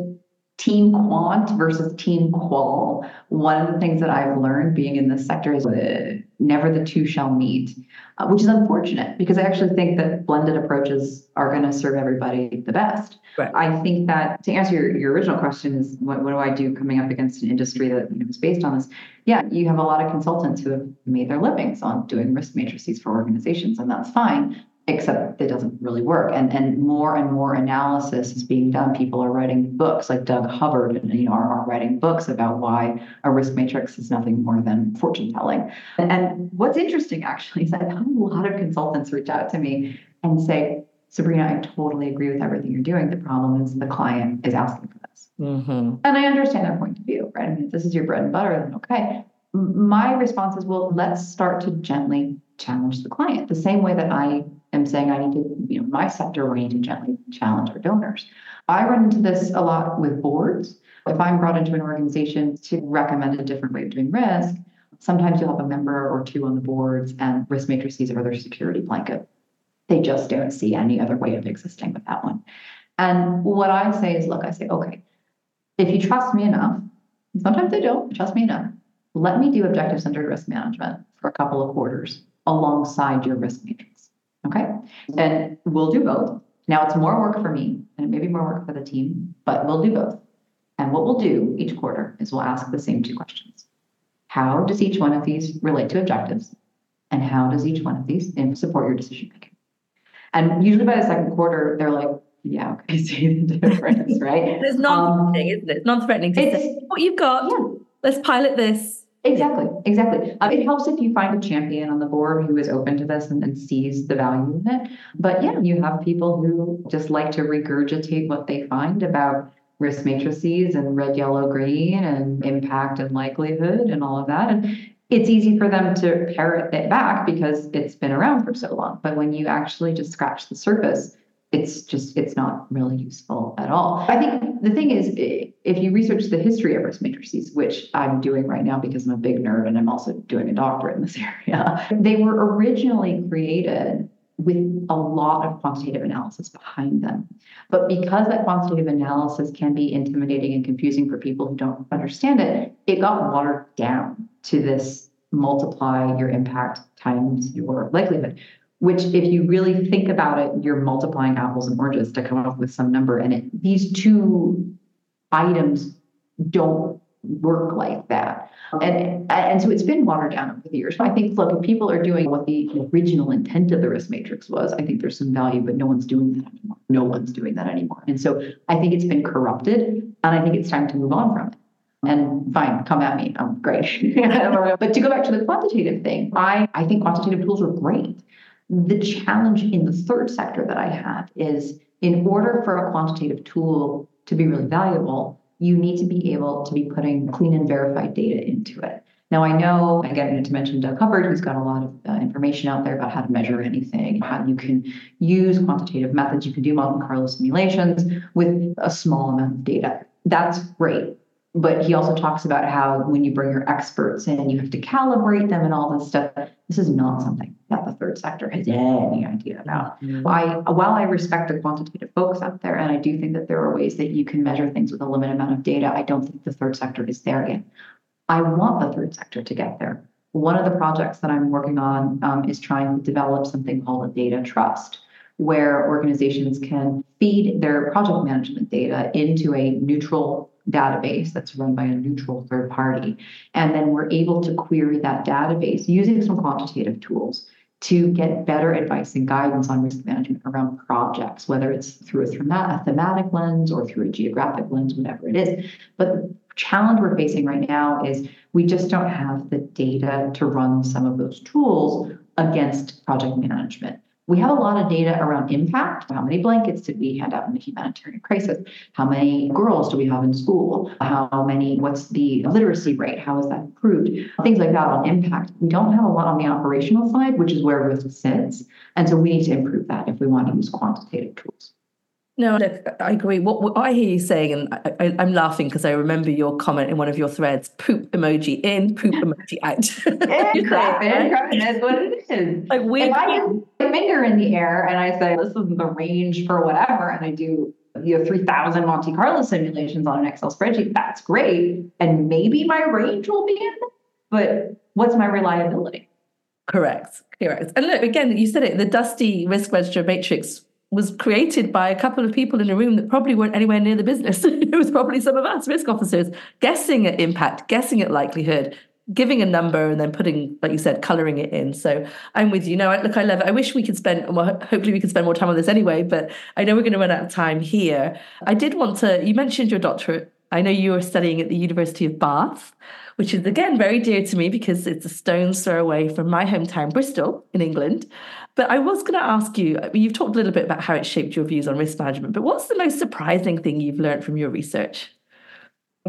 team quant versus team qual. One of the things that I've learned being in this sector is uh, never the two shall meet, uh, which is unfortunate because I actually think that blended approaches are going to serve everybody the best. Right. I think that to answer your, your original question is what, what do I do coming up against an industry that you know, is based on this? Yeah, you have a lot of consultants who have made their livings on doing risk matrices for organizations, and that's fine except it doesn't really work. And and more and more analysis is being done. People are writing books, like Doug Hubbard, and you know, are, are writing books about why a risk matrix is nothing more than fortune telling. And, and what's interesting actually is I've had a lot of consultants reach out to me and say, Sabrina, I totally agree with everything you're doing. The problem is the client is asking for this. Mm-hmm. And I understand their point of view, right? I mean, if this is your bread and butter, then okay. My response is, well, let's start to gently challenge the client. The same way that I am saying I need to, you know, my sector, we need to gently challenge our donors. I run into this a lot with boards. If I'm brought into an organization to recommend a different way of doing risk, sometimes you'll have a member or two on the boards and risk matrices are their security blanket. They just don't see any other way of existing with that one. And what I say is, look, I say, okay, if you trust me enough, sometimes they don't trust me enough, let me do objective centered risk management for a couple of quarters alongside your risk matrix. Okay. And we'll do both. Now it's more work for me and it may be more work for the team, but we'll do both. And what we'll do each quarter is we'll ask the same two questions. How does each one of these relate to objectives? And how does each one of these support your decision making? And usually by the second quarter, they're like, yeah, okay, see the difference, right? It's non-threatening, um, isn't it? It's non-threatening to say what you've got. Yeah. Let's pilot this. Exactly, exactly. Um, it helps if you find a champion on the board who is open to this and, and sees the value in it. But yeah, you have people who just like to regurgitate what they find about risk matrices and red, yellow, green and impact and likelihood and all of that. And it's easy for them to parrot it back because it's been around for so long. But when you actually just scratch the surface, it's just it's not really useful at all. I think the thing is, if you research the history of risk matrices, which I'm doing right now because I'm a big nerd and I'm also doing a doctorate in this area, they were originally created with a lot of quantitative analysis behind them. But because that quantitative analysis can be intimidating and confusing for people who don't understand it, it got watered down to this multiply your impact times your likelihood which if you really think about it, you're multiplying apples and oranges to come up with some number. And it, these two items don't work like that. And, and so it's been watered down over the years. I think, look, if people are doing what the original intent of the risk matrix was, I think there's some value, but no one's doing that anymore. No one's doing that anymore. And so I think it's been corrupted, and I think it's time to move on from it. And fine, come at me. I'm great. but to go back to the quantitative thing, I, I think quantitative tools are great. The challenge in the third sector that I have is in order for a quantitative tool to be really valuable, you need to be able to be putting clean and verified data into it. Now, I know, again, to mention Doug Hubbard, who's got a lot of uh, information out there about how to measure anything, how you can use quantitative methods. You can do Monte Carlo simulations with a small amount of data. That's great. But he also talks about how when you bring your experts in, you have to calibrate them and all this stuff. This is not something that the third sector has any idea about. Mm-hmm. I, while I respect the quantitative folks out there, and I do think that there are ways that you can measure things with a limited amount of data, I don't think the third sector is there yet. I want the third sector to get there. One of the projects that I'm working on um, is trying to develop something called a data trust, where organizations can feed their project management data into a neutral database that's run by a neutral third party. And then we're able to query that database using some quantitative tools to get better advice and guidance on risk management around projects, whether it's through a thematic lens or through a geographic lens, whatever it is. But the challenge we're facing right now is we just don't have the data to run some of those tools against project management. We have a lot of data around impact. How many blankets did we hand out in the humanitarian crisis? How many girls do we have in school? How many, what's the literacy rate? How is that improved? Things like that on impact. We don't have a lot on the operational side, which is where risk sits. And so we need to improve that if we want to use quantitative tools. No, look, I agree. What, what I hear you saying, and I, am laughing because I remember your comment in one of your threads: "Poop emoji in, poop emoji out." yeah, crap, That's what it is. Like we, if I just a finger in the air and I say, "This is the range for whatever," and I do you know 3000 monte carlo simulations on an excel spreadsheet that's great. And maybe my range will be in but what's my reliability? Correct. Correct. And look again you said it the dusty risk register matrix was created by a couple of people in a room that probably weren't anywhere near the business. it was probably some of us risk officers guessing at impact, guessing at likelihood, giving a number and then putting, like you said, coloring it in. So I'm with you. No, look, I love it. I wish we could spend, well, hopefully we could spend more time on this anyway, but I know we're going to run out of time here. I did want to, you mentioned your doctorate. I know you were studying at the University of Bath, which is again very dear to me because it's a stone's throw away from my hometown, Bristol, in England. But I was going to ask you uh, you've talked a little bit about how it shaped your views on risk management, but what's the most surprising thing you've learned from your research?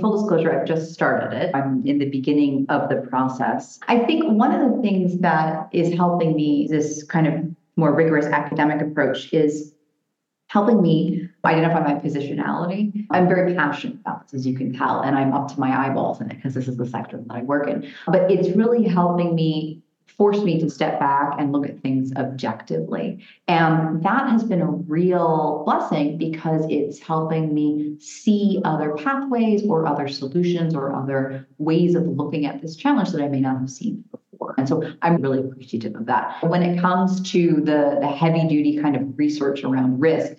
Full disclosure, I've just started it. I'm in the beginning of the process. I think one of the things that is helping me this kind of more rigorous academic approach is helping me identify my positionality. I'm very passionate about this, as you can tell, and I'm up to my eyeballs in it because this is the sector that I work in. But it's really helping me force me to step back and look at things objectively. And that has been a real blessing because it's helping me see other pathways or other solutions or other ways of looking at this challenge that I may not have seen before. And so I'm really appreciative of that. When it comes to the, the heavy duty kind of research around risk,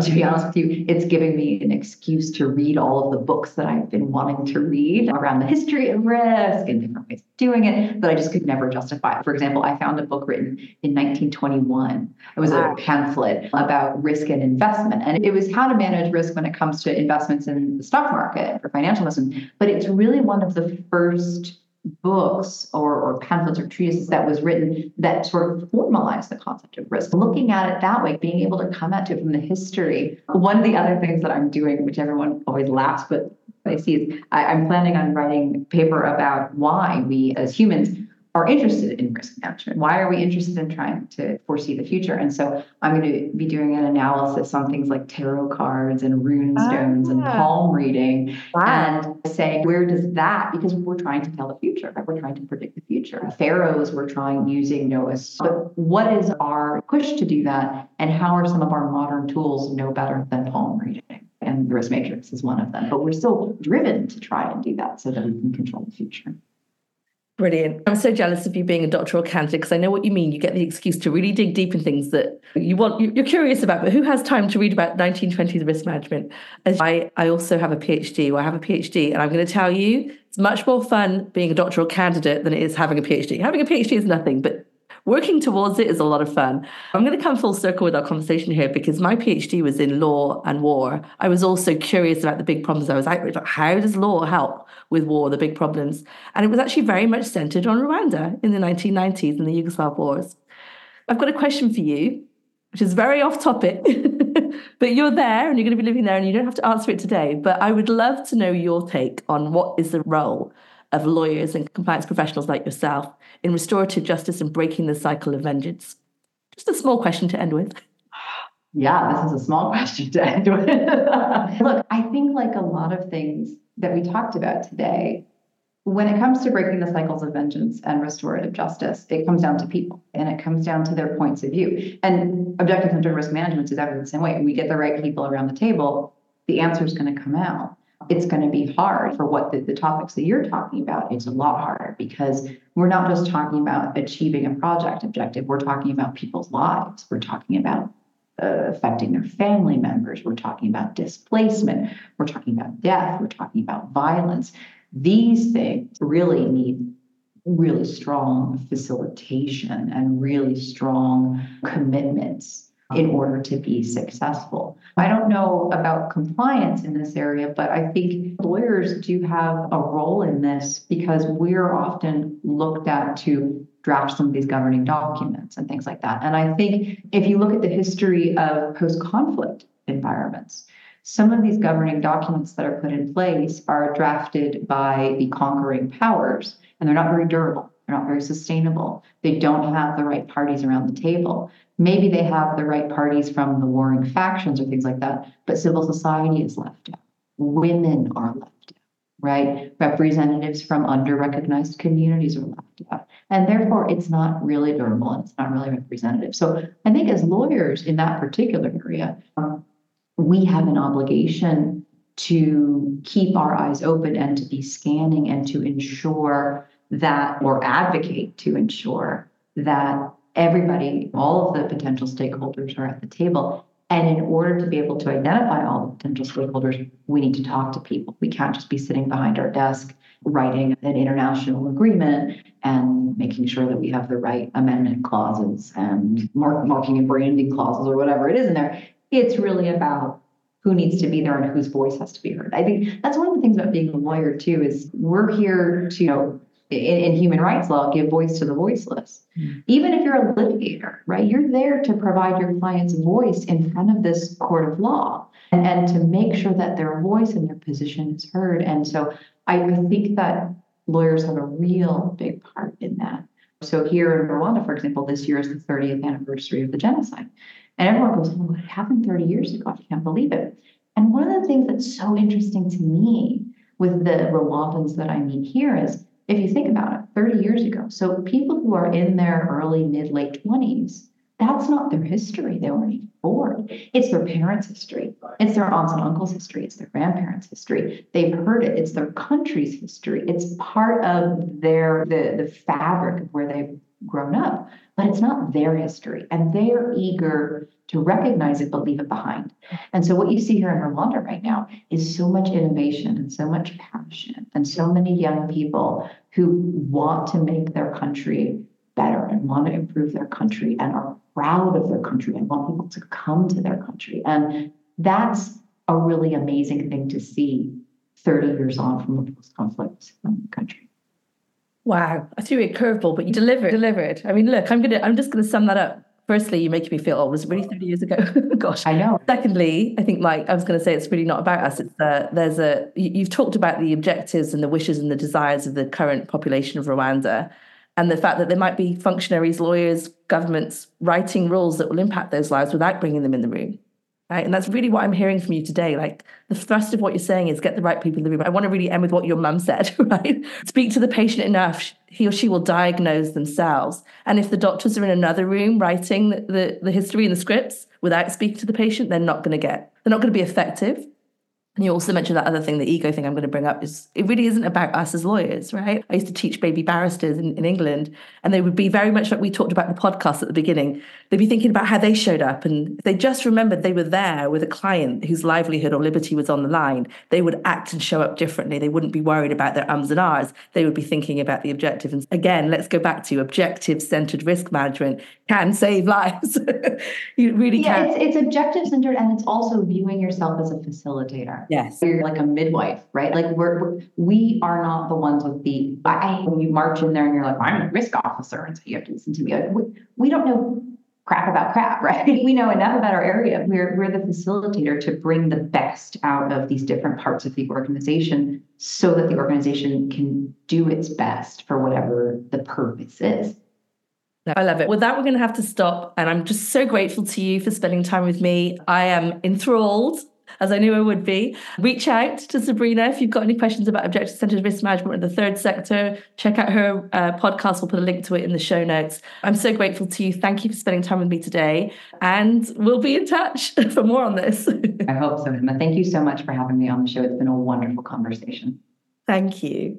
to be honest with you, it's giving me an excuse to read all of the books that I've been wanting to read around the history of risk and different ways of doing it, that I just could never justify. For example, I found a book written in 1921. It was wow. a pamphlet about risk and investment, and it was how to manage risk when it comes to investments in the stock market or financial investment. But it's really one of the first books or, or pamphlets or treatises that was written that sort of formalized the concept of risk. Looking at it that way, being able to come at it from the history. One of the other things that I'm doing, which everyone always laughs, but I see is I, I'm planning on writing a paper about why we as humans are interested in risk management. Why are we interested in trying to foresee the future? And so I'm going to be doing an analysis on things like tarot cards and rune stones ah. and palm reading wow. and saying, where does that, because we're trying to tell the future, right? We're trying to predict the future. Pharaohs were trying using Noah's. But what is our push to do that? And how are some of our modern tools no better than palm reading? And the risk matrix is one of them. But we're still driven to try and do that so that we can control the future. Brilliant. I'm so jealous of you being a doctoral candidate because I know what you mean. You get the excuse to really dig deep in things that you want, you're curious about, but who has time to read about 1920s risk management? As I, I also have a PhD, I have a PhD, and I'm going to tell you, it's much more fun being a doctoral candidate than it is having a PhD. Having a PhD is nothing, but working towards it is a lot of fun. I'm going to come full circle with our conversation here because my PhD was in law and war. I was also curious about the big problems I was with. How does law help with war, the big problems? And it was actually very much centered on Rwanda in the 1990s and the Yugoslav wars. I've got a question for you, which is very off topic, but you're there and you're going to be living there and you don't have to answer it today. But I would love to know your take on what is the role of lawyers and compliance professionals like yourself in restorative justice and breaking the cycle of vengeance? Just a small question to end with. Yeah, this is a small question to end with. Look, I think like a lot of things that we talked about today, when it comes to breaking the cycles of vengeance and restorative justice, it comes down to people and it comes down to their points of view. And objective centered risk management is exactly the same way. We get the right people around the table, the answer is going to come out it's going to be hard for what the, the topics that you're talking about. It's a lot harder because we're not just talking about achieving a project objective, we're talking about people's lives. We're talking about uh, affecting their family members. We're talking about displacement. We're talking about death. We're talking about violence. These things really need really strong facilitation and really strong commitments in order to be successful. I don't know about compliance in this area, but I think lawyers do have a role in this because we're often looked at to draft some of these governing documents and things like that. And I think if you look at the history of post conflict environments, some of these governing documents that are put in place are drafted by the conquering powers, and they're not very durable. They're not very sustainable. They don't have the right parties around the table. Maybe they have the right parties from the warring factions or things like that, but civil society is left out. Women are left out, right? Representatives from underrecognized communities are left out. And therefore, it's not really durable and it's not really representative. So I think as lawyers in that particular area, we have an obligation to keep our eyes open and to be scanning and to ensure that, or advocate to ensure that everybody, all of the potential stakeholders are at the table. And in order to be able to identify all the potential stakeholders, we need to talk to people. We can't just be sitting behind our desk writing an international agreement and making sure that we have the right amendment clauses and mark, marking and branding clauses or whatever it is in there. It's really about who needs to be there and whose voice has to be heard. I think that's one of the things about being a lawyer too is we're here to you know, in, in, human rights law give voice to the voiceless. Mm. Even if you're a litigator, right? You're there to provide your client's voice in front of this court of law and, and to make sure that their voice and their position is heard. And so I, I think that lawyers have a real big part in that. So here in Rwanda, for example, this year is the 30th anniversary of the genocide. And everyone goes, oh, it happened 30 years ago. I can't believe it. And one of the things that's so interesting to me with the Rwandans that I meet here is if you think about it, 30 years ago, so people who are in their early, mid, late 20s, that's not their history. They weren't even born. It's their parents' history. It's their aunts and uncles' history. It's their grandparents' history. They've heard it. It's their country's history. It's part of their the, the fabric of where they've grown up, but it's not their history. And they're eager to recognize it, but leave it behind. And so what you see here in Rwanda right now is so much innovation and so much passion and so many young people who want to make their country better and want to improve their country and are proud of their country and want people to come to their country. And that's a really amazing thing to see 30 years on from the post-conflict country. Wow, I threw you a curveball, but you delivered. Delivered. I mean, look, I'm gonna. I'm just gonna sum that up. Firstly, you make me feel, oh, was it really 30 years ago? Gosh. I know. Secondly, I think, Mike, I was going to say it's really not about us. It's uh, there's a, you've talked about the objectives and the wishes and the desires of the current population of Rwanda and the fact that there might be functionaries, lawyers, governments writing rules that will impact those lives without bringing them in the room. Right? And that's really what I'm hearing from you today. Like the thrust of what you're saying is get the right people in the room. I want to really end with what your mum said, right? Speak to the patient enough, he or she will diagnose themselves. And if the doctors are in another room writing the, the, the history and the scripts without speaking to the patient, they're not going to get, they're not going to be effective. And you also mentioned that other thing, the ego thing I'm going to bring up is it really isn't about us as lawyers, right? I used to teach baby barristers in, in England, and they would be very much like we talked about the podcast at the beginning. They'd be thinking about how they showed up, and they just remembered they were there with a client whose livelihood or liberty was on the line. They would act and show up differently. They wouldn't be worried about their ums and ahs. They would be thinking about the objective. And again, let's go back to objective centered risk management can save lives. you really yeah, can. It's, it's objective centered, and it's also viewing yourself as a facilitator. Yes. You're like a midwife, right? Like we're, we're we are not the ones with the I when you march in there and you're like, I'm a risk officer, and so you have to listen to me. Like, we, we don't know crap about crap, right? We know enough about our area. We're we're the facilitator to bring the best out of these different parts of the organization so that the organization can do its best for whatever the purpose is. I love it. With that, we're going to have to stop. And I'm just so grateful to you for spending time with me. I am enthralled as I knew I would be. Reach out to Sabrina if you've got any questions about objective centered risk management in the third sector. Check out her uh, podcast. We'll put a link to it in the show notes. I'm so grateful to you. Thank you for spending time with me today. And we'll be in touch for more on this. I hope so, Hemma. Thank you so much for having me on the show. It's been a wonderful conversation. Thank you.